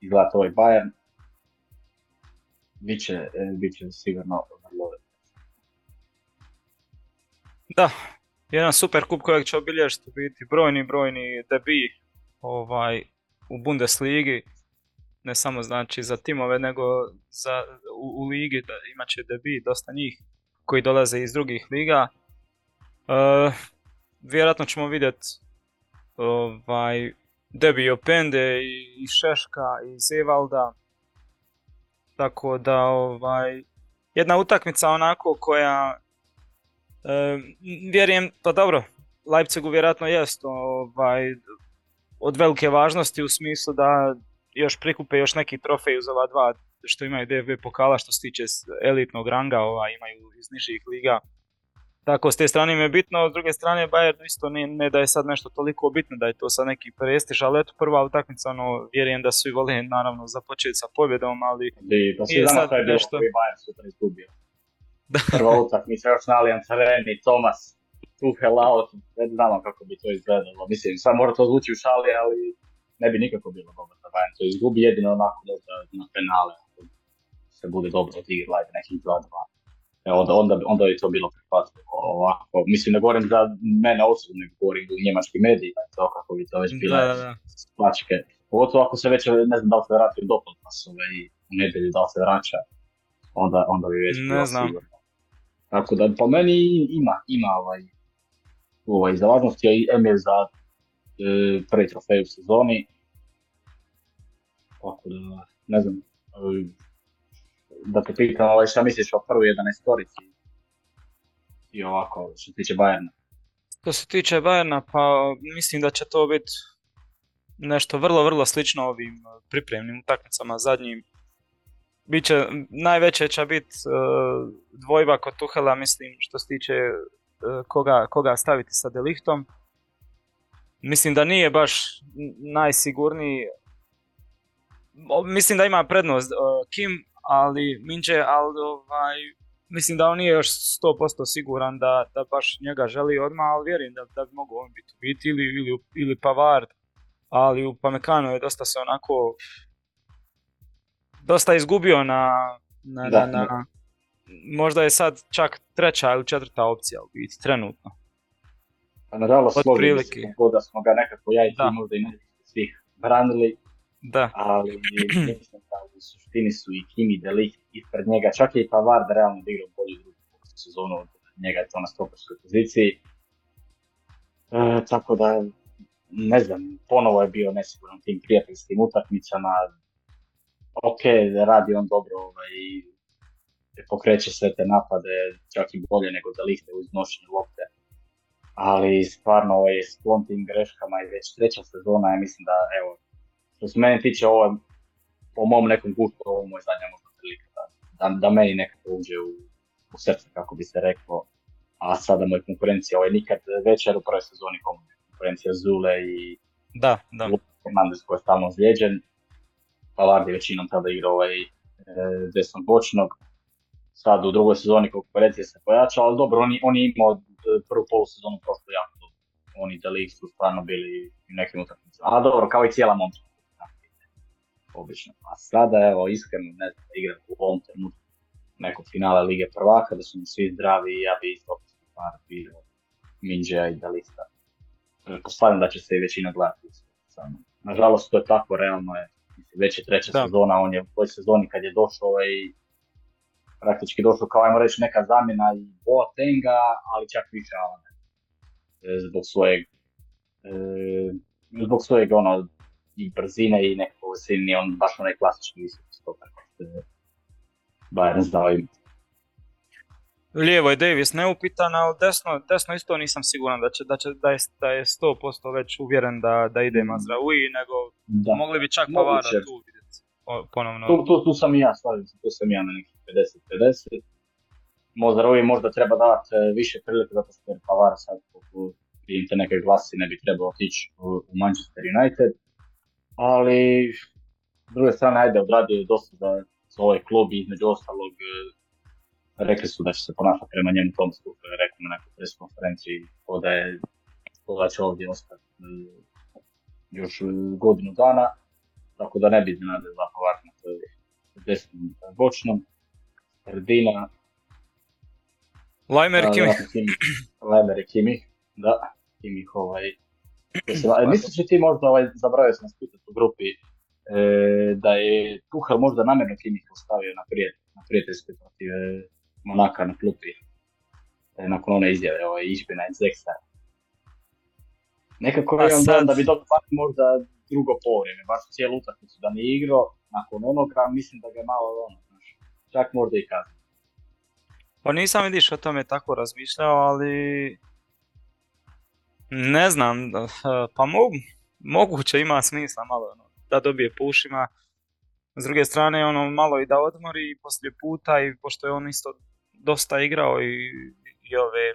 izgledati ovaj Bayern. Biće, biće sigurno vrlo Da, jedan super kup kojeg će obilježiti biti brojni, brojni debi ovaj, u Bundesligi, ne samo znači za timove, nego za, u, u ligi da imat će debi dosta njih koji dolaze iz drugih liga. Uh, vjerojatno ćemo vidjeti ovaj, debi Opende i, i Šeška i Zevalda. Tako da ovaj, jedna utakmica onako koja E, vjerujem, pa dobro, Leipzigu vjerojatno jest ovaj, od velike važnosti u smislu da još prikupe još neki trofej uz ova dva što imaju DFB pokala što se tiče elitnog ranga, ovaj, imaju iz nižih liga. Tako, s te strane im je bitno, s druge strane Bayern isto ne, ne da je sad nešto toliko bitno, da je to sad neki prestiž, ali eto prva utakmica, ono, vjerujem da svi vole naravno započeti sa pobjedom, ali I, pa nije sad nešto... Bayern sutra izgubio. Prva utakmica još na Allianz Areni, Thomas, Tuchel out, ne znamo kako bi to izgledalo. Mislim, sad mora to zvuči u šali, ali ne bi nikako bilo dobro da Bayern to izgubi, jedino onako možda na penale, se bude dobro odigrala, nekih 2-2. E, onda, onda, onda bi to bilo prihvatljivo ovako. Mislim, ne govorim za mene osobno, nego govorim u njemački mediji, to kako bi to već bile plačke. Pogotovo ako se već, ne znam da li se vratio do Podpasove i u nedjelju da li se vraća, onda, onda bi već ne znam. sigurno. Tako da po meni ima, ima ovaj, ovaj za važnosti, i Emil za e, prvi trofej u sezoni. Tako da, ne znam, e, da te pitam ovaj, šta misliš o prvoj 11 storici i ovako što se tiče Bajerna? Što se tiče Bajerna, pa mislim da će to biti nešto vrlo, vrlo slično ovim pripremnim utakmicama zadnjim Biće, najveće će biti uh, dvojba kod Tuhela, mislim, što se tiče uh, koga, koga staviti sa Delichtom. Mislim da nije baš najsigurniji. Mislim da ima prednost uh, Kim, ali Minđe, ali ovaj, mislim da on nije još 100% siguran da, da baš njega želi odmah, ali vjerujem da, da bi mogao on biti, biti ili, ili, ili Pavard, ali u Pamekanu je dosta se onako dosta izgubio na, na, da, na, na, možda je sad čak treća ili četvrta opcija u biti, trenutno. Pa nažalost, složili smo da smo ga nekako ja i ti možda i ne svih branili, Da. Ali mislim da u suštini su i Kimi Delikt ispred njega, čak je i Pavard realno igrao bolju drugu sezonu od njega je to na stoperskoj poziciji. E, tako da, ne znam, ponovo je bio nesiguran tim prijateljskim utakmicama. Ok, radi on dobro ovaj, pokreće sve te napade, čak i bolje nego da lihte uz nošenje lopte. Ali stvarno ovaj, sklon tim greškama i već treća sezona ja mislim da, evo, što se mene tiče, ovo po mom nekom gustu, ovo moj zadnja možda prilika da, da, da meni nekako uđe u, u srce, kako bi se reklo. A sada moj konkurencija, ovaj nikad večer u prvoj sezoni konkurencija Zule i da, da. Fernandez koji je stalno zlijeđen. Pavard je većinom tada igrao ovaj e, desnog bočnog sad u drugoj sezoni konkurencija se pojačala, ali dobro, on, on je imao prvu polusezonu prošlo jako. Oni da su stvarno bili u nekim utakmicama. A dobro, kao i cijela momča. Obično. A sada, evo, iskreno, ne znam, igra u ovom trenutku nekog finala Lige prvaka, da su mi svi zdravi i ja bi isto par bio Minđeja i Dalista. Pretpostavljam da će se i većina gledati. Nažalost, to je tako, realno je. Već je treća da. sezona, on je u toj sezoni kad je došao i praktički došlo kao ajmo reći neka zamjena i Boatenga, ali čak više Alane. Zbog svojeg e, zbog svojeg ono i brzine i nekako nije on baš onaj klasični visoki stoper Bayern znao imati. Lijevo je Davis neupitan, ali desno, desno isto nisam siguran da, će, da, će, da, je, da je 100% već uvjeren da, da ide Mazraoui, nego da. mogli bi čak Pavara tu vidjeti ponovno. Tu, tu, tu sam i ja, slavim se, tu sam ja na neki 50-50. Mozdarovi možda treba dati e, više prilike zato što je Pavara sad vidim te neke glasi ne bi trebao otići u Manchester United. Ali s druge strane, ajde, odradio je dosta za, za ovaj klub i između ostalog e, rekli su da će se ponašati prema njemu tom stupu, rekli na nekoj press konferenciji da je da će ovdje ostati e, još godinu dana, tako da ne bi iznenade za Pavara na toj desnom bočnom. Sredina. Lajmer Kimi. Lajmer i Kimi, da. Kimi ovaj. Misliš li ti možda, ovaj, zabravio sam spitati u grupi, e, da je Tuhel možda namjerno Kimi ostavio na, prijet, na prijateljskoj protiv e, Monaka na klupi e, nakon one izjave, ovaj, Išbina iz Zeksa. Nekako je on sad... da bi dobio možda drugo povrijeme, baš cijelu utakmicu da nije igrao, nakon onoga mislim da ga je malo ono, čak možda i kasnije. Pa nisam vidiš o tome tako razmišljao, ali ne znam, pa mogu, moguće ima smisla malo ono, da dobije pušima. S druge strane, ono, malo i da odmori poslije puta i pošto je on isto dosta igrao i, i ove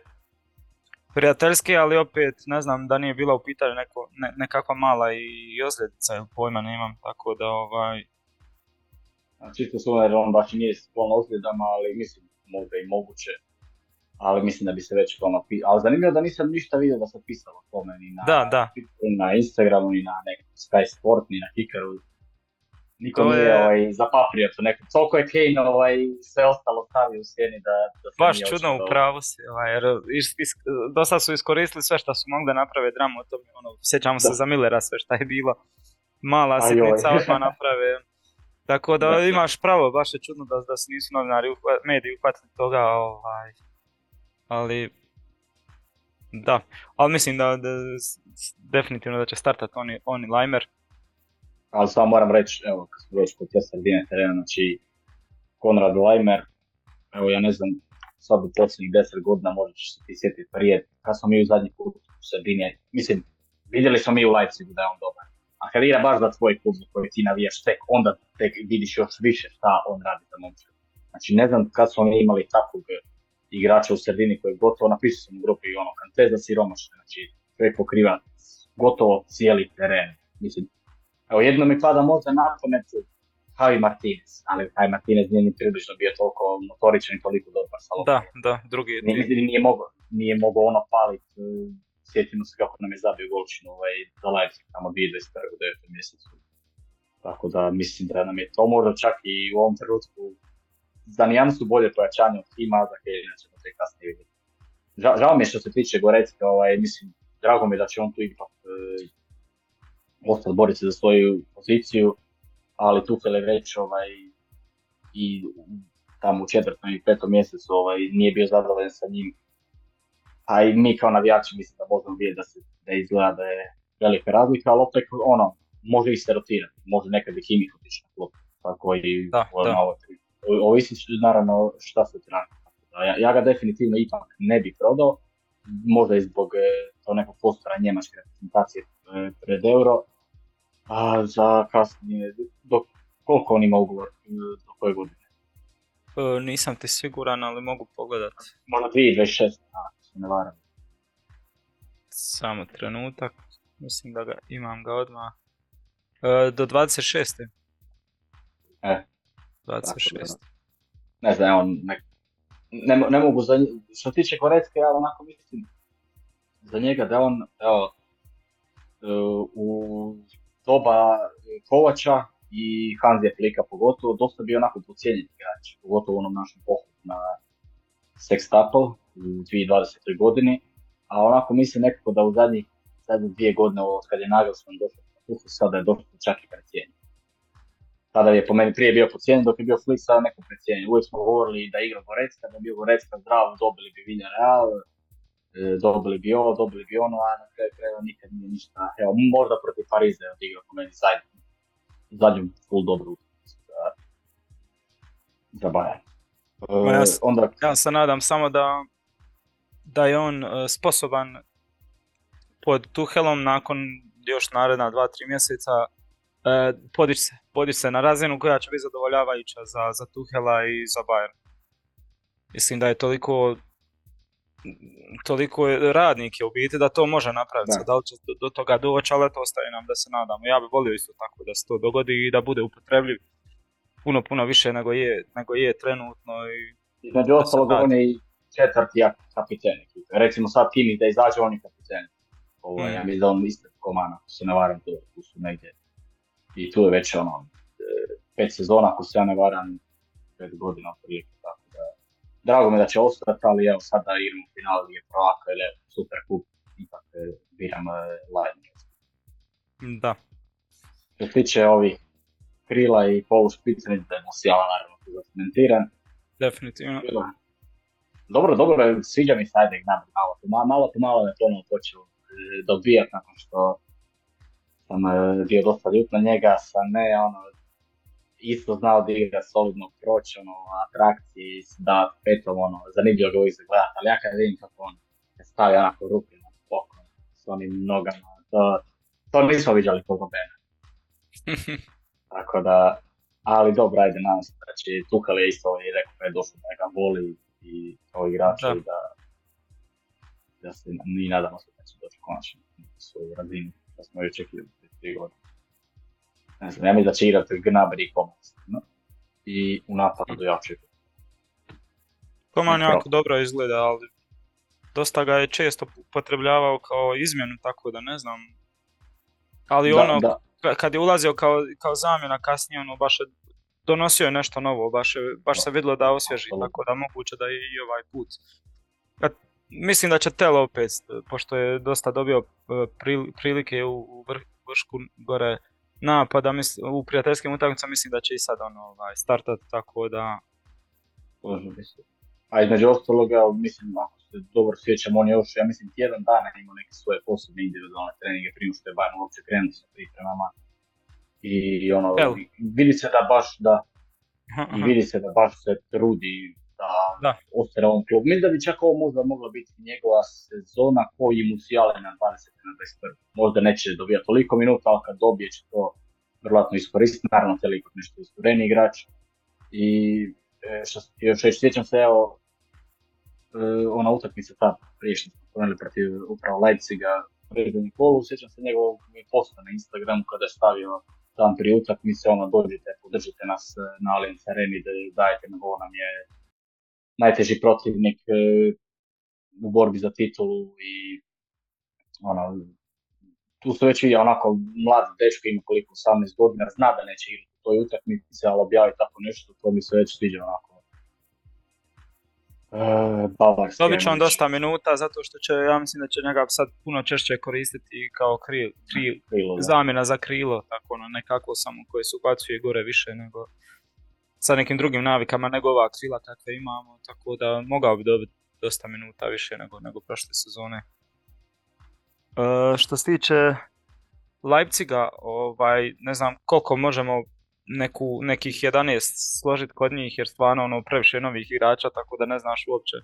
prijateljske, ali opet ne znam da nije bila u pitanju neko, ne, nekakva mala i, i ozljedica, pojma nemam, tako da ovaj, čisto su jer on baš nije sklon ozljedama, ali mislim možda i moguće. Ali mislim da bi se već ono Ali zanimljivo da nisam ništa vidio da se pisalo o tome, ni na, da, da. na Instagramu, ni na nekom Sky Sport, ni na Kickeru. Niko to nije je... ovaj, zapaprio to neko. Toliko je Kane ovaj, sve ostalo stavio u sjeni da, da se Baš čudno u pravu si, ovaj, jer is, is, dosta su iskoristili sve što su mogli da naprave dramu o tome. Ono, sjećamo se za Millera sve što je bilo. Mala sitnica odmah naprave. Tako da imaš pravo, baš je čudno da, da se nisu novinari, mediji uhvatili toga, ovaj, ali da, ali mislim da, da definitivno da će startati oni, oni Limer. Ali samo moram reći, evo, kad smo već kod te sredine terena, znači Konrad Limer, evo ja ne znam, sad u posljednjih deset godina možda ćeš se ti sjetiti prije, kad smo mi u zadnji put u sredini, mislim, vidjeli smo mi u Leipzigu da je on dobar a kad igra baš za tvoj klub za koji ti navijaš tek, onda tek vidiš još više šta on radi za momčad. Znači ne znam kad smo imali takvog igrača u sredini koji je gotovo napisao sam u grupi ono, Kante za siromašne, znači čovjek pokriva gotovo cijeli teren. Mislim, evo jedno mi pada možda na pamet Javi Martinez, ali Javi Martinez nije ni približno bio toliko motoričan i toliko dobar sa Da, da, drugi. Nije, nije mogao, nije mogao ono paliti sjetimo se kako nam je zabio golčinu ovaj, za Leipzig tamo 2021. u 9. mjesecu. Tako da mislim da nam je to možda čak i u ovom trenutku za nijansu bolje pojačanje od tima, za Kejina ćemo se kasnije vidjeti. Žao, žao mi je što se tiče Gorecka, ovaj, mislim, drago mi je da će on tu ipak e, ostati boriti se za svoju poziciju, ali tu je već ovaj, i tamo u četvrtom i petom mjesecu ovaj, nije bio zadovoljan sa njim. A i mi kao navijači mislim da možemo vidjeti da, se, da izgleda da je velika razlika, ali opet ono, može ih se rotirati, može nekad i Kimih otići na klub. Tako i da, da. Ovisi naravno šta se traži. Ja, ja ga definitivno ipak ne bih prodao, možda i zbog e, to nekog postora njemačke reprezentacije e, pred euro, a za kasnije, do, koliko on ima ugovor, e, do koje godine? nisam ti siguran, ali mogu pogledati. Možda 2026, ako se ne varam. Samo trenutak, mislim da ga imam ga odmah. E, do 26. E. 26. Ne znam, on ne, ne, ne mogu za što tiče Korecke, ja onako mislim za njega da on, evo, e, u doba Kovača i Hanzija Flika pogotovo, dosta bio onako pocijenjen igrač, pogotovo u onom našem pohodu na Sextuple u 2020. godini, a onako mislim nekako da u zadnjih zadnje dvije godine od kad je Nagelsmann došao sada je došao čak i precijenjen. Tada je po meni prije bio pocijenjen dok je bio Flick sada neko precijenjen. Uvijek smo govorili da igra Gorecka, da je bio Gorecka zdrav, dobili bi Real, e, dobili bi ovo, dobili bi ono, a na kraju krajeva nikad nije ništa. Evo, možda protiv Pariza je odigrao po meni zadnju, zadnju full dobru za, za Bayern. ja, onda... ja se nadam samo da, da je on e, sposoban pod Tuhelom nakon još naredna dva, tri mjeseca e, podići se, podići se na razinu koja će biti zadovoljavajuća za, za Tuhela i za Bayern. Mislim da je toliko toliko radnik je u biti da to može napraviti. Da. da li će do, do toga doći, ali to ostaje nam da se nadamo. Ja bih volio isto tako da se to dogodi i da bude upotrebljiv puno, puno više nego je, nego je trenutno. I, Između ostalog on je i četvrti kapiten. Recimo sad Kimi da izađe on je kapiten. Ovo, mm. Ja mislim da on isto komana, ako se ne varam, tu su negdje. I tu je već ono, e, pet sezona, ako se ja ne varam, pet godina prilike, tako da. Drago mi da će ostati, ali evo sada igramo u finalu Lige prvaka ili Super Kup, ipak e, biram e, Lightning. Da. Što se tiče ovih krila i polu špice, da je Musiala naravno zakomentiran. Definitivno. Dobro, dobro, sviđa mi se ajde malo, malo, malo malo je ponovno počeo dobijati nakon što sam e, bio dosta ljut na njega, sam ne, ono, isto znao da igra solidno proći, ono, atrakcije, da petom, ono, zanimljivo ga uvijek gledati, ali ja kad vidim kako on stavi onako ruke na pokon s onim nogama, to, to nismo vidjeli kod Bene. Tako da, ali dobro, ajde, nadam se će Tukal je isto i rekao da je došlo da ga voli i kao igrač da. da, da se mi nadamo se da će doći konačno na svoju razinu da smo joj očekivali tri godine. Ne znam, ja mislim da će igrati Gnabry. No? I u napadu ja očekujem. Koman jako dobro izgleda, ali dosta ga je često upotrebljavao kao izmjenu, tako da ne znam. Ali da, ono, da. kad je ulazio kao, kao zamjena kasnije, ono baš je donosio je nešto novo, baš, je, baš se vidjelo da osvježi, tako da moguće da je i ovaj put. Kad Mislim da će Tel opet, pošto je dosta dobio e, prilike u vršku gore napada, u prijateljskim utakmicama mislim da će i sad ono ovaj, startati, tako da... A između ostaloga, mislim, ako se dobro sjećam, on je još, ja mislim, tjedan dana imao neke svoje posebne individualne treninge prije što je Bayern uopće krenuo sa pripremama. I ono, vidi se da baš da, i vidi se da baš se trudi da, da. ostane ovom klubu. Mislim da bi čak ovo možda mogla biti njegova sezona koji mu sjale na 20. na 21. Možda neće dobijati toliko minuta, ali kad dobije će to vjerojatno iskoristiti. Naravno, toliko nešto istureni igrač. I e, što još sjećam se, evo, e, ona utakmica ta prije što smo spomenuli protiv upravo Leipziga predvodni kolu, sjećam se njegovog posta na Instagramu kada je stavio dan prije utakmice, ono dođite, podržite nas e, na Allianz Areni, dajte nam, ovo nam je najteži protivnik e, u borbi za titulu i ono, tu se već vidio onako mlad dečko ima koliko 18 godina, zna da neće igrati u toj utakmici, ali objavi tako nešto, to mi se već sviđa onako. E, Dobit će on dosta minuta zato što će, ja mislim da će njega sad puno češće koristiti kao kril, kril, zamjena za krilo, tako ono nekako samo koje se ubacuje gore više nego sa nekim drugim navikama nego ova krila kakve imamo, tako da mogao bi dobiti dosta minuta više nego, nego prošle sezone. E, što se tiče Leipziga, ovaj, ne znam koliko možemo neku, nekih 11 složiti kod njih jer stvarno ono previše novih igrača tako da ne znaš uopće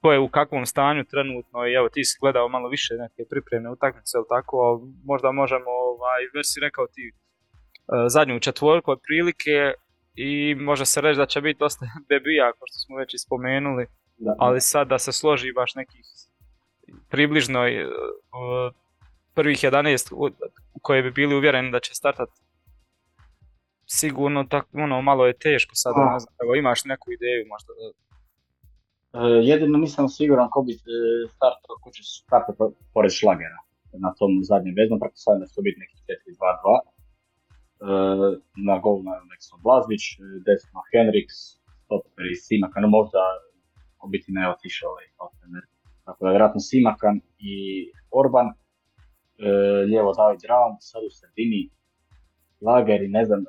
ko je u kakvom stanju trenutno i evo ti si gledao malo više neke pripremne utakmice ili tako, možda možemo, ovaj, već si rekao ti e, zadnju četvorku otprilike i može se reći da će biti dosta debija, kao što smo već i spomenuli, ali sad da se složi baš nekih približno uh, prvih 11 u koje bi bili uvjereni da će startat sigurno tako, ono, malo je teško sad, ne znam, evo imaš neku ideju možda? Uh, jedino nisam siguran ko bi e, startao, ko će startati pored šlagera na tom zadnjem veznom, pretpostavljam da će to biti neki 4-2-2. Uh, na gol na Nexon Blazvić, desno Henriks, stoper i Simakan, no možda u biti ne otišao ovaj Tako da vjerojatno Simakan i Orban, uh, lijevo David Raum, sad u sredini Lager i ne znam,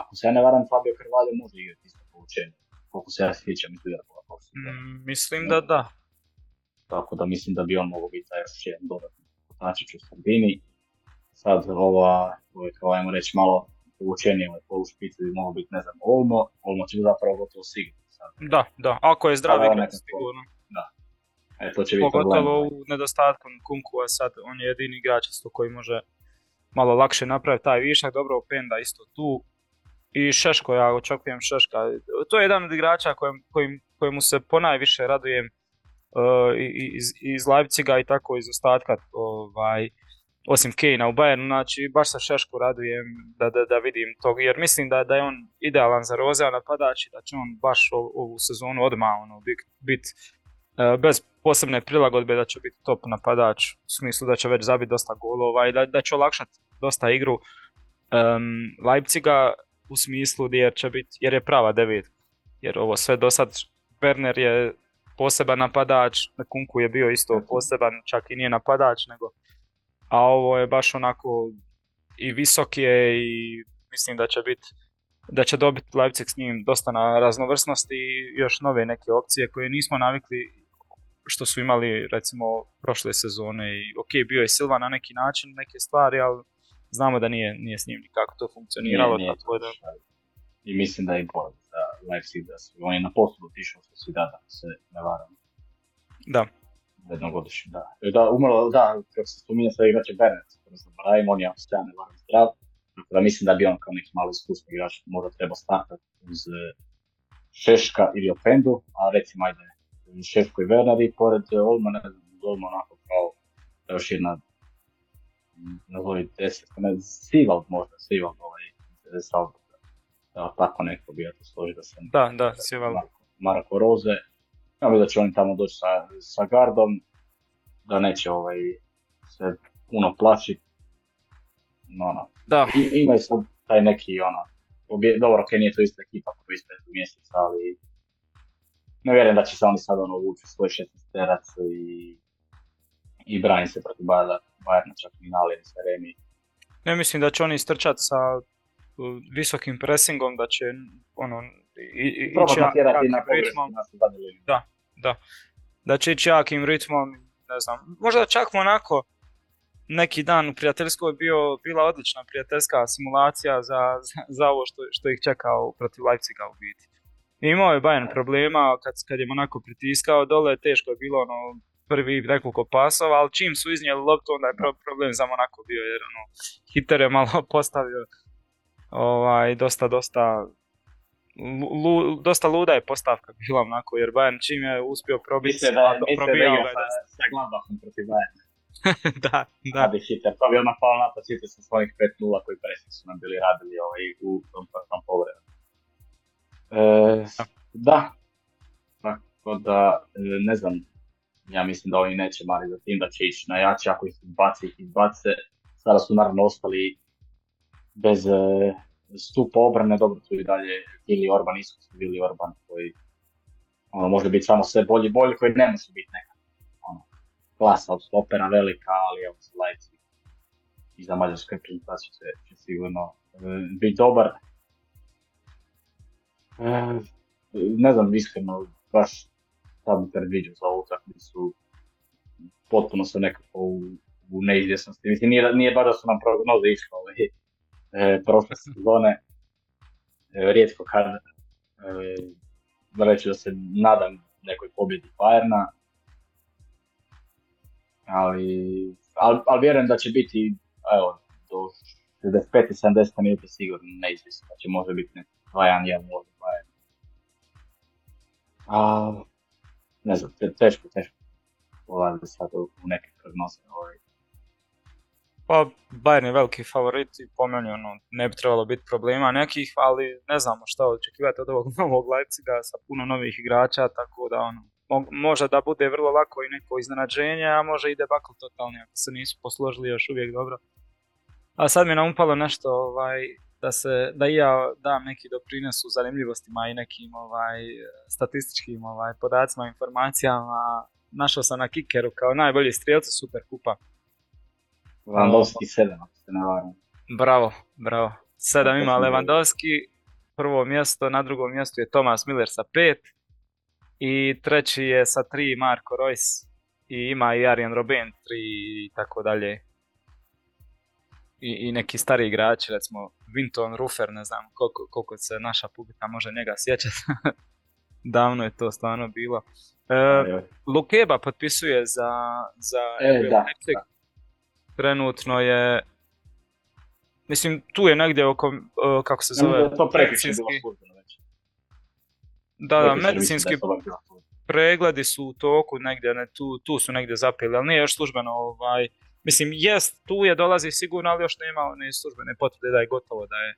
ako se ja ne varam, Fabio Carvalho može igrati isto poučenje. Koliko se ja sjećam iz Liverpoola. Mm, mislim da da. Tako da mislim da bi on mogao biti taj još jedan dodatni potačić u sredini. Sad ova, kao ajmo reći malo poučenije ovaj polu špice bi mogao biti, ne znam, Olmo. Olmo će biti zapravo gotovo sigurno. Sad. Da, da, ako je zdrav igrač, sigurno. Da. E, to će biti Pogotovo u nedostatku Kunku, a sad on je jedini igrač isto koji može malo lakše napraviti taj višak, dobro Penda isto tu, i Šeško, ja očekujem Šeška. To je jedan od igrača kojem, kojim, kojemu se ponajviše radujem uh, iz, iz Leipziga i tako iz ostatka ovaj, osim Kejna u Bayernu, znači baš se Šeško radujem da, da, da vidim to, jer mislim da, da je on idealan za Rozea napadač i da će on baš ovu, sezonu odmah ono, biti bit, uh, bez posebne prilagodbe da će biti top napadač, u smislu da će već zabiti dosta golova i da, da će olakšati dosta igru um, Leipziga u smislu jer će biti, jer je prava devet. Jer ovo sve do sad, Werner je poseban napadač, Kunku je bio isto poseban, čak i nije napadač, nego a ovo je baš onako i visok je i mislim da će biti da će dobiti Leipzig s njim dosta na raznovrsnosti i još nove neke opcije koje nismo navikli što su imali recimo prošle sezone i ok, bio je Silva na neki način neke stvari, ali znamo da nije, nije s njim nikako to funkcioniralo. Nije, nije da... I mislim da je bolje za Leipzig da su, on je na poslu otišao sa Svidada, se ne varam. Da. Jednogodišnji, da. E, da, umrlo, da, kako se spominje sve igrače Bernec, kada se zaboravim, on je ako se ja ne varam zdrav, tako da mislim da bi on kao neki malo iskusni igrač možda trebao startati uz e, Šeška ili Opendu, a recimo ajde Šeško i Werner i pored e, Olma, ne znam, Olma onako kao još jedna nazovi deset, ne, Sivald možda, Sivald ovaj, Sivald, da, tako neko bi ja to složio da sam... Da, da, Sivald. Marko Roze, ja mislim da će oni tamo doći sa, sa gardom, da neće ovaj, se puno plaći, no, no. Da. I, imaju sad taj neki, ono, obje, dobro, ok, nije to ista ekipa koji ispred mjeseca, ali ne vjerujem da će se oni sad ono uvući svoj 16 terac i, i brani se protiv Bayerna Bayern čak ni nali sa Remi. Ne mislim da će oni istrčati sa visokim pressingom, da će ono, i, ići jakim ritmom. Da, da. Da će ići jakim ritmom, ne znam, možda čak onako neki dan u prijateljskoj bio, bila odlična prijateljska simulacija za, za, za ovo što, što ih čekao protiv Leipziga u biti. Imao je Bayern problema kad, kad je onako pritiskao dole, teško je bilo ono, prvi nekoliko pasova, ali čim su iznijeli loptu, onda je problem za Monako bio, jer ono, Hiter je malo postavio ovaj, dosta, dosta lu, dosta luda je postavka bila onako, jer Bayern čim je uspio probiti, mislim da, probijao ga je sa, sa Gladbachom protiv Bayern. da, da. Da bi Hiter, to bi odmah pao napad Hiter sa svojih 5-0 koji presnik su nam bili radili ovaj, u tom prvom povremenu. E, da, tako da, e, ne znam, ja mislim da oni neće mali za tim da će ići na jači, ako ih izbaci, ih izbace. Sada su naravno ostali bez e, stupa obrane, dobro tu i dalje Vili Orban, isto su Vili Orban koji ono, može biti samo sve bolji bolji koji ne može biti neka ono, klasa od stopera velika, ali evo za Leipzig i za mađarsku reprezentaciju će, će sigurno e, biti dobar. E, ne znam, iskreno, baš sad mi predviđam za ovu utakmicu. Potpuno sam nekako u, u neizvjesnosti. Mislim, nije, nije baš da su nam prognoze išle ove e, prošle sezone. E, rijetko kad e, da reći da se nadam nekoj pobjedi Bayerna. Ali, ali, ali vjerujem da će biti evo, do 65-70 minuta sigurno neizvjesno. Znači može biti ne 2-1-1 možda Bayern. A, ne znam, teško, teško ulaziti sad u neke prognoze. Ovaj. Pa Bayern je veliki favorit i po meni ono, ne bi trebalo biti problema nekih, ali ne znamo šta očekivati od ovog novog Leipziga sa puno novih igrača, tako da ono, može da bude vrlo lako i neko iznenađenje, a može i debakl totalni ako se nisu posložili još uvijek dobro. A sad mi je naumpalo nešto ovaj, da se da i ja dam neki doprinos u zanimljivostima i nekim ovaj statističkim ovaj podacima, informacijama. Našao sam na Kikeru kao najbolji strijelci Super kupa. Lewandowski 7, ako se ne Bravo, bravo. 7 ima Lewandowski, prvo mjesto, na drugom mjestu je Thomas Miller sa 5 i treći je sa 3 Marko Reus i ima i Arjen Robben 3 i tako dalje i, i neki stari igrači, recimo Vinton Rufer, ne znam koliko, koliko se naša publika može njega sjećati. Davno je to stvarno bilo. E, Lukeba potpisuje za, za e, da, Trenutno je Mislim, tu je negdje oko, e, kako se zove, to medicinski... Da, da, medicinski pregledi su u toku negdje, ne, tu, tu su negdje zapili, ali nije još službeno ovaj, Mislim, jest, tu je dolazi sigurno, ali još nema ne službene potvrde da je gotovo da je.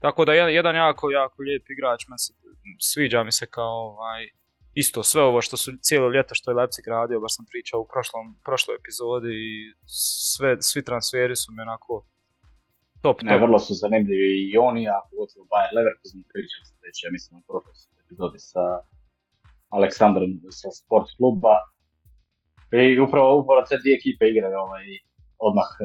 Tako da jedan jako, jako lijep igrač, se, sviđa mi se kao ovaj, isto sve ovo što su cijelo ljeto što je Leipzig radio, baš sam pričao u prošlom, prošloj epizodi i sve, svi transferi su mi onako top, Ne, vrlo su zanimljivi i oni, a pogotovo Bayer Leverkusen pričao sam već, ja mislim, u prošloj epizodi sa Aleksandrom sa sport kluba, i upravo, upravo te dvije ekipe igraju ovaj, odmah e,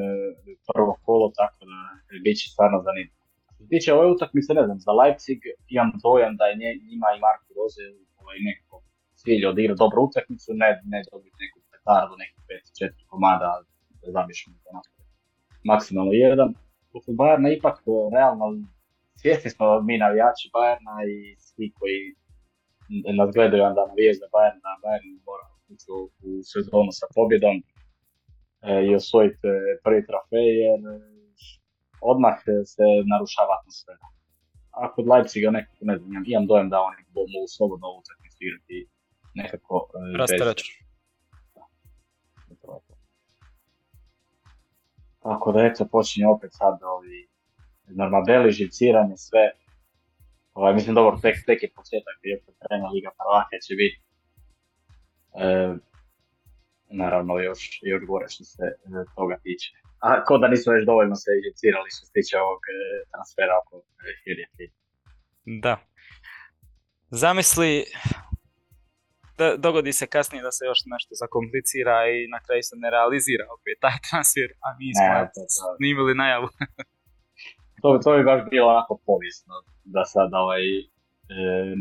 prvo kolo, tako da bit će stvarno zanimljivo. Što se tiče ove utakmice, ne znam, za Leipzig imam dojam da je njima i Marko Roze ovaj, nekako cilj odigra dobru utakmicu, ne, ne dobiti neku petardu, nekih 5-4 komada, da zamišljamo to nastaviti. Maksimalno jedan. Kod Bayerna ipak realno svjesni smo mi navijači Bayerna i svi koji nas gledaju onda navijaju za Bayern, da Bayern mora u, u sezonu sa pobjedom e, i osvojiti e, prvi trofej jer e, odmah se narušava atmosfera. A kod Leipziga nekako ne znam, imam dojem da oni mogu slobodno ovu utakmicu igrati nekako bez... Tako da eto počinje opet sad ovi normabeli, živciranje, sve. Ovaj, mislim dobro, tek, tek je početak, jer trena Liga prvaka će biti E, naravno još, još gore što se e, toga tiče. A ko da nisu već dovoljno se injicirali što se tiče ovog e, transfera oko Hirije Da. Zamisli, da, dogodi se kasnije da se još nešto zakomplicira i na kraju se ne realizira opet taj transfer, a mi smo ne, to, to. snimili najavu. to, to bi baš bilo onako povijesno da sad ovaj,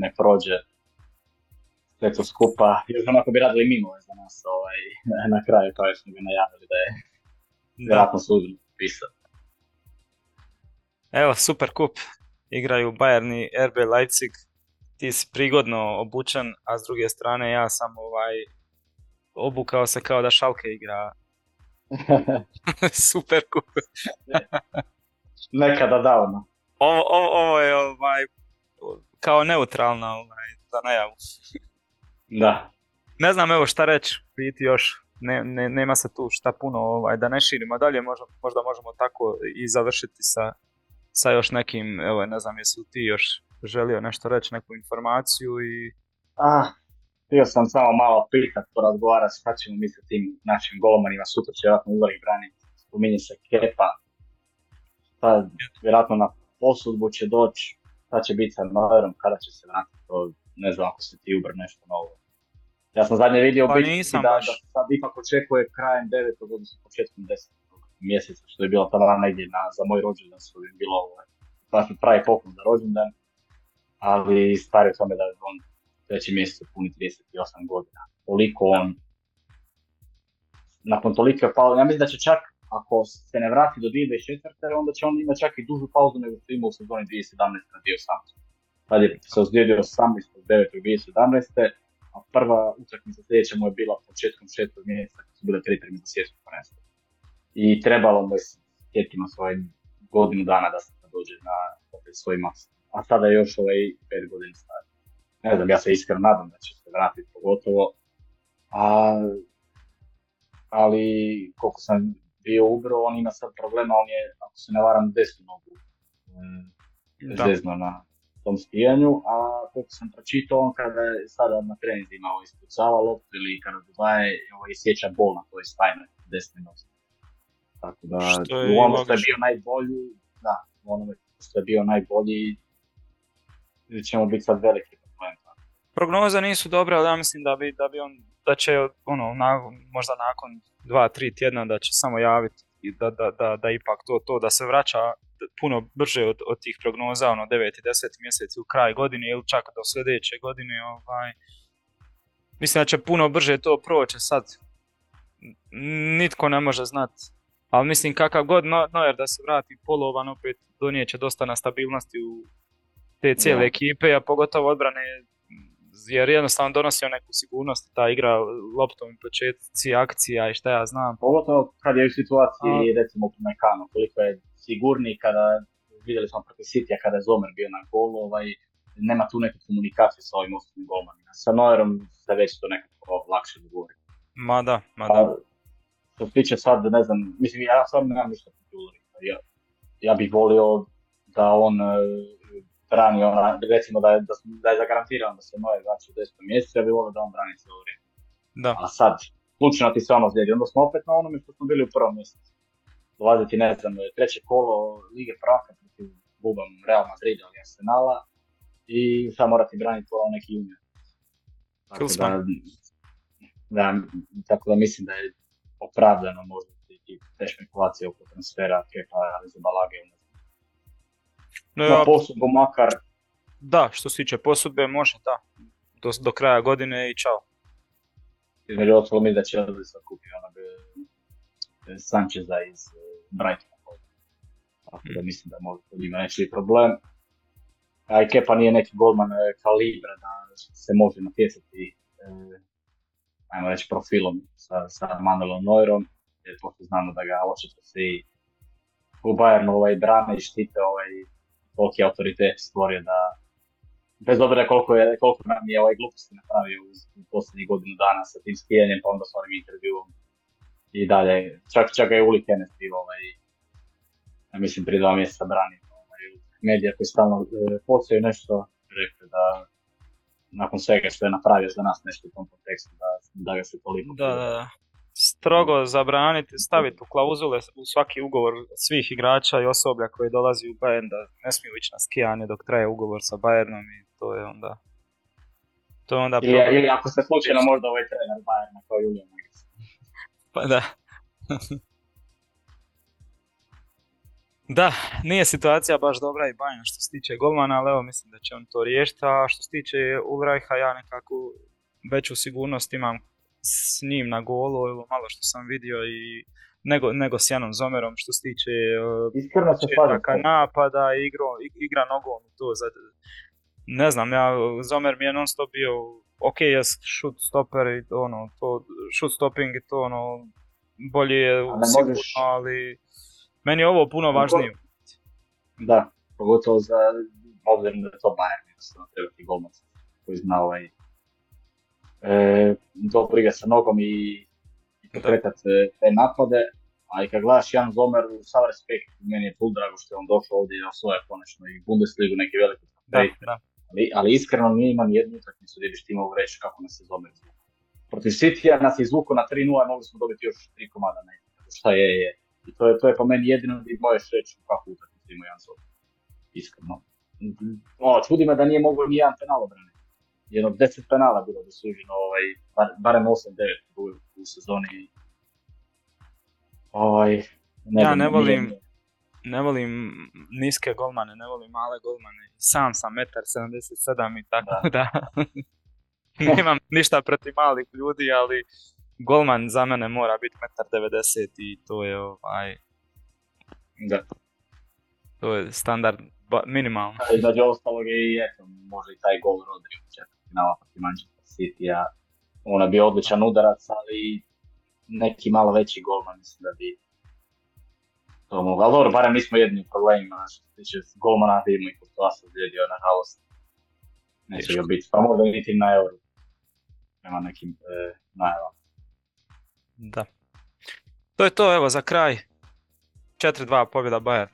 ne prođe sve to skupa, još onako bi radili mimo za nas ovaj, na kraju kao što bi najavili da je vjerojatno sudno pisao. Evo, super kup. Igraju Bayern i RB Leipzig. Ti si prigodno obučen, a s druge strane ja sam ovaj obukao se kao da Šalke igra. super kup. Nekada davno. Ovo, ovo, ovo je ovaj kao neutralna ovaj, za najavu. Da. Ne znam evo šta reći, biti još, ne, ne, nema se tu šta puno, ovaj, da ne širimo dalje, možda, možda možemo tako i završiti sa, sa još nekim, evo ne znam jesi li ti još želio nešto reći, neku informaciju i... Ah, htio sam samo malo pitat, porazgovarati šta ćemo mi sa tim našim golomanima, sutra će vjerojatno uvijek braniti, spominje se Kepa, šta vjerojatno na posudbu će doći, šta će biti sa Neuerom, kada će se vratiti, to ne znam ako se ti ubr nešto novo. Ja sam zadnje vidio pa nisam da, baš. da sad ipak očekuje krajem 9. odnosno početkom 10. mjeseca, što je bila tada negdje na, za moj rođendan, što bi bilo ovaj, baš pravi poklon za rođendan, ali stari u tome da je on treći mjesec puni 38 godina. Toliko on, nakon tolike pauze, ja mislim da će čak, ako se ne vrati do 2024. onda će on imati čak i dužu pauzu nego što imao u sezoni 2017. na 2018. Tad je se ozlijedio 18. 9. 2017. A prva utakmica sljedeća mu je bila početkom šestog mjeseca kad su bile pripreme za svjetsko prvenstvo. I trebalo mu je sjetimo svoje godinu dana da se dođe na opet svoj maks. A sada je još ovaj pet godina star. Ne znam, ja se iskreno nadam da će se vratiti pogotovo. A, ali koliko sam bio ubro, on ima sad problema, on je, ako se ne varam, desnu nogu zezno na tom skijanju, a koliko sam pročitao, on kada je sada na treninzima ovo ispucava loptu ili kada dodaje, ovo sjeća bol na toj stajnoj desne nozi. Tako da, što je, u ono što je bio najbolji, da, u onome što je bio najbolji, ćemo biti sad veliki problem. Prognoza nisu dobre, ali ja mislim da bi, da bi on, da će ono, na, možda nakon dva, tri tjedna da će samo javiti da, da, da, da ipak to, to da se vraća puno brže od, od tih prognoza, ono 9. i 10. mjeseci u kraj godine ili čak do sljedeće godine, ovaj, mislim da će puno brže to proći sad. Nitko ne može znati. Ali mislim kakav god Noer da se vrati polovan opet donijeće dosta na stabilnosti u te cijele ekipe, a pogotovo odbrane jer jednostavno donosi neku sigurnost, ta igra loptom i početci akcija i šta ja znam. Pogotovo kad je u situaciji, a... recimo u Mekano, koliko je sigurni kada, vidjeli smo protiv City kada je Zomer bio na golu, ovaj, nema tu neku komunikaciju sa ovim osnovnim golmanima. Sa Neuerom se već to nekako lakše dogovori. Ma da, ma da. A, što se tiče sad, ne znam, mislim, ja sam nemam ništa protiv ja, ja bih volio da on brani ona, recimo da je, da, da je zagarantirano da se Neuer vraća u 10. mjesecu, ja bih volio da on brani cijelo vrijeme. Da. A sad, slučajno ti se ono zlijedi, onda smo opet na onome što smo bili u prvom mjesecu dolaziti, ne znam, treće kolo Lige prvaka protiv klubom Real Madrid ili Arsenala i sad morati braniti kao neki junior. Tako da, da, tako da mislim da je opravdano možda i te špekulacije oko transfera Kepa za Balage. No, Na posudbu makar. Da, što se tiče posudbe može, da. Do, do kraja godine i čao. Između ostalo mi da će Elvis kupi onog eh, Sančeza iz Brightona. Tako da mislim da možda ima neći problem. A i Kepa nije neki golman e, kalibra da se može natjecati e, ajmo reći profilom sa, sa Manuelom Neuerom, jer pošto znamo da ga očito svi u Bayernu ovaj, brane i štite ovaj toliki autoritet stvorio da bez obzira koliko, je, koliko nam je ovaj gluposti napravio u, posljednjih godinu dana sa tim skijanjem pa onda s onim intervjuom i dalje, čak, čak je Uli Kenneth bio, ovaj, ja mislim, prije dva mjeseca brani ovaj, medija koji stalno e, nešto, rekli da nakon svega što je napravio za nas nešto u tom kontekstu, da, da ga se toliko... Da, da, da. Strogo zabraniti, staviti u klauzule u svaki ugovor svih igrača i osoblja koji dolazi u Bayern da ne smiju ići na skijanje dok traje ugovor sa Bayernom i to je onda... To je onda ili, ili ako se slučajno možda ovaj trener Bayerna kao Julian pa da. da, nije situacija baš dobra i bajna što se tiče golmana, ali evo mislim da će on to riješiti, a što se tiče Ulrajha ja nekako veću sigurnost imam s njim na golu, malo što sam vidio i nego, nego s Janom Zomerom što se tiče uh, napada, igro, igra nogom to za, ne znam, ja, Zomer mi je non stop bio ok, jest shoot stopper i ono, to, shoot stopping i to ono, bolje je sigurno, možeš... ali meni je ovo puno važnije. Da, pogotovo za, obzirom da je to Bayern, jednostavno treba ti golmac koji zna ovaj, e, dobro igra sa nogom i, i pokretat te napade, a i kad gledaš Jan Zomer, sav respekt, meni je pul drago što je on došao ovdje i osvoje konačno i Bundesligu, neki veliki da. Ali, ali iskreno nije imam jednu utakmicu gdje biš ti mogu reći kako nas je Zomer izvukao. Protiv City nas je izvukao na 3-0 mogli smo dobiti još 3 komada. Ne. Šta je, je. I to je, to je po meni jedino gdje možeš reći kako utakmicu ima Jan Zomer. Iskreno. O, čudi me da nije mogao ni jedan penal obraniti. Jedno deset penala bilo dosuđeno, ovaj, bar, barem 8-9 u, u sezoni. Ovaj, ne Ja ne volim- Ne volim niske golmane, ne volim male golmane. Sam sam 1,77 i tako da, nemam ništa protiv malih ljudi, ali golman za mene mora biti 1,90 i to je ovaj, Da. to je standard ba- minimalno. Između ostalog je i eto, možda i taj gol Rodri u četvrtfinala protiv Manchester City-a. On je bio odličan udarac, ali neki malo veći golman mislim da bi to mogao. Ali dobro, barem nismo jedni u problemima što se tiče golmana, vidimo i Courtois se ozlijedio, nažalost. Neće ga biti, pa možda niti na euro. Prema nekim e, najavama. Da. To je to, evo za kraj. 4-2 pobjeda Bayern,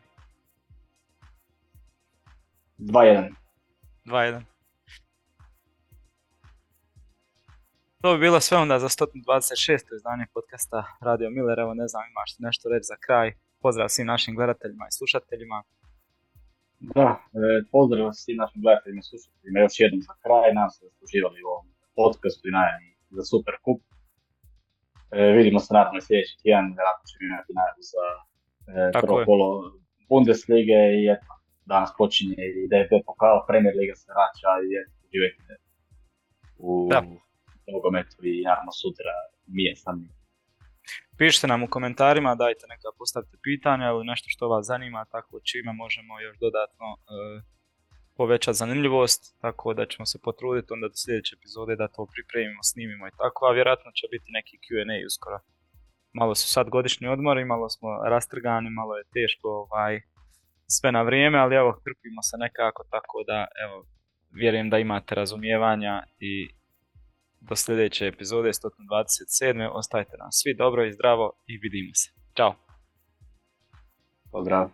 2-1. 2-1. To bi bilo sve onda za 126. izdanje podcasta Radio Miller. Evo ne znam imaš nešto reći za kraj. Pozdrav svim našim gledateljima i slušateljima. Da, e, pozdrav svim našim gledateljima i slušateljima još jednom za kraj. Da ste uživali u ovom podcastu i najavi za Super Kup. E, vidimo se naravno sljedeći tjedan, vjerojatno ćemo imati najavu za e, prvo kolo Bundeslige i eto, danas počinje i DFB pokal, Premier Liga se vraća i eto, uživajte u Da. Nogometu i naravno sutra mi je Pišite nam u komentarima, dajte neka postavite pitanja ili nešto što vas zanima, tako čime možemo još dodatno e, povećati zanimljivost, tako da ćemo se potruditi onda do sljedeće epizode da to pripremimo, snimimo i tako, a vjerojatno će biti neki Q&A uskoro. Malo su sad godišnji odmori, malo smo rastrgani, malo je teško ovaj, sve na vrijeme, ali evo, trpimo se nekako, tako da evo, vjerujem da imate razumijevanja i do sljedeće epizode 127. Ostajte nam svi dobro i zdravo i vidimo se. Ćao! pozdrav.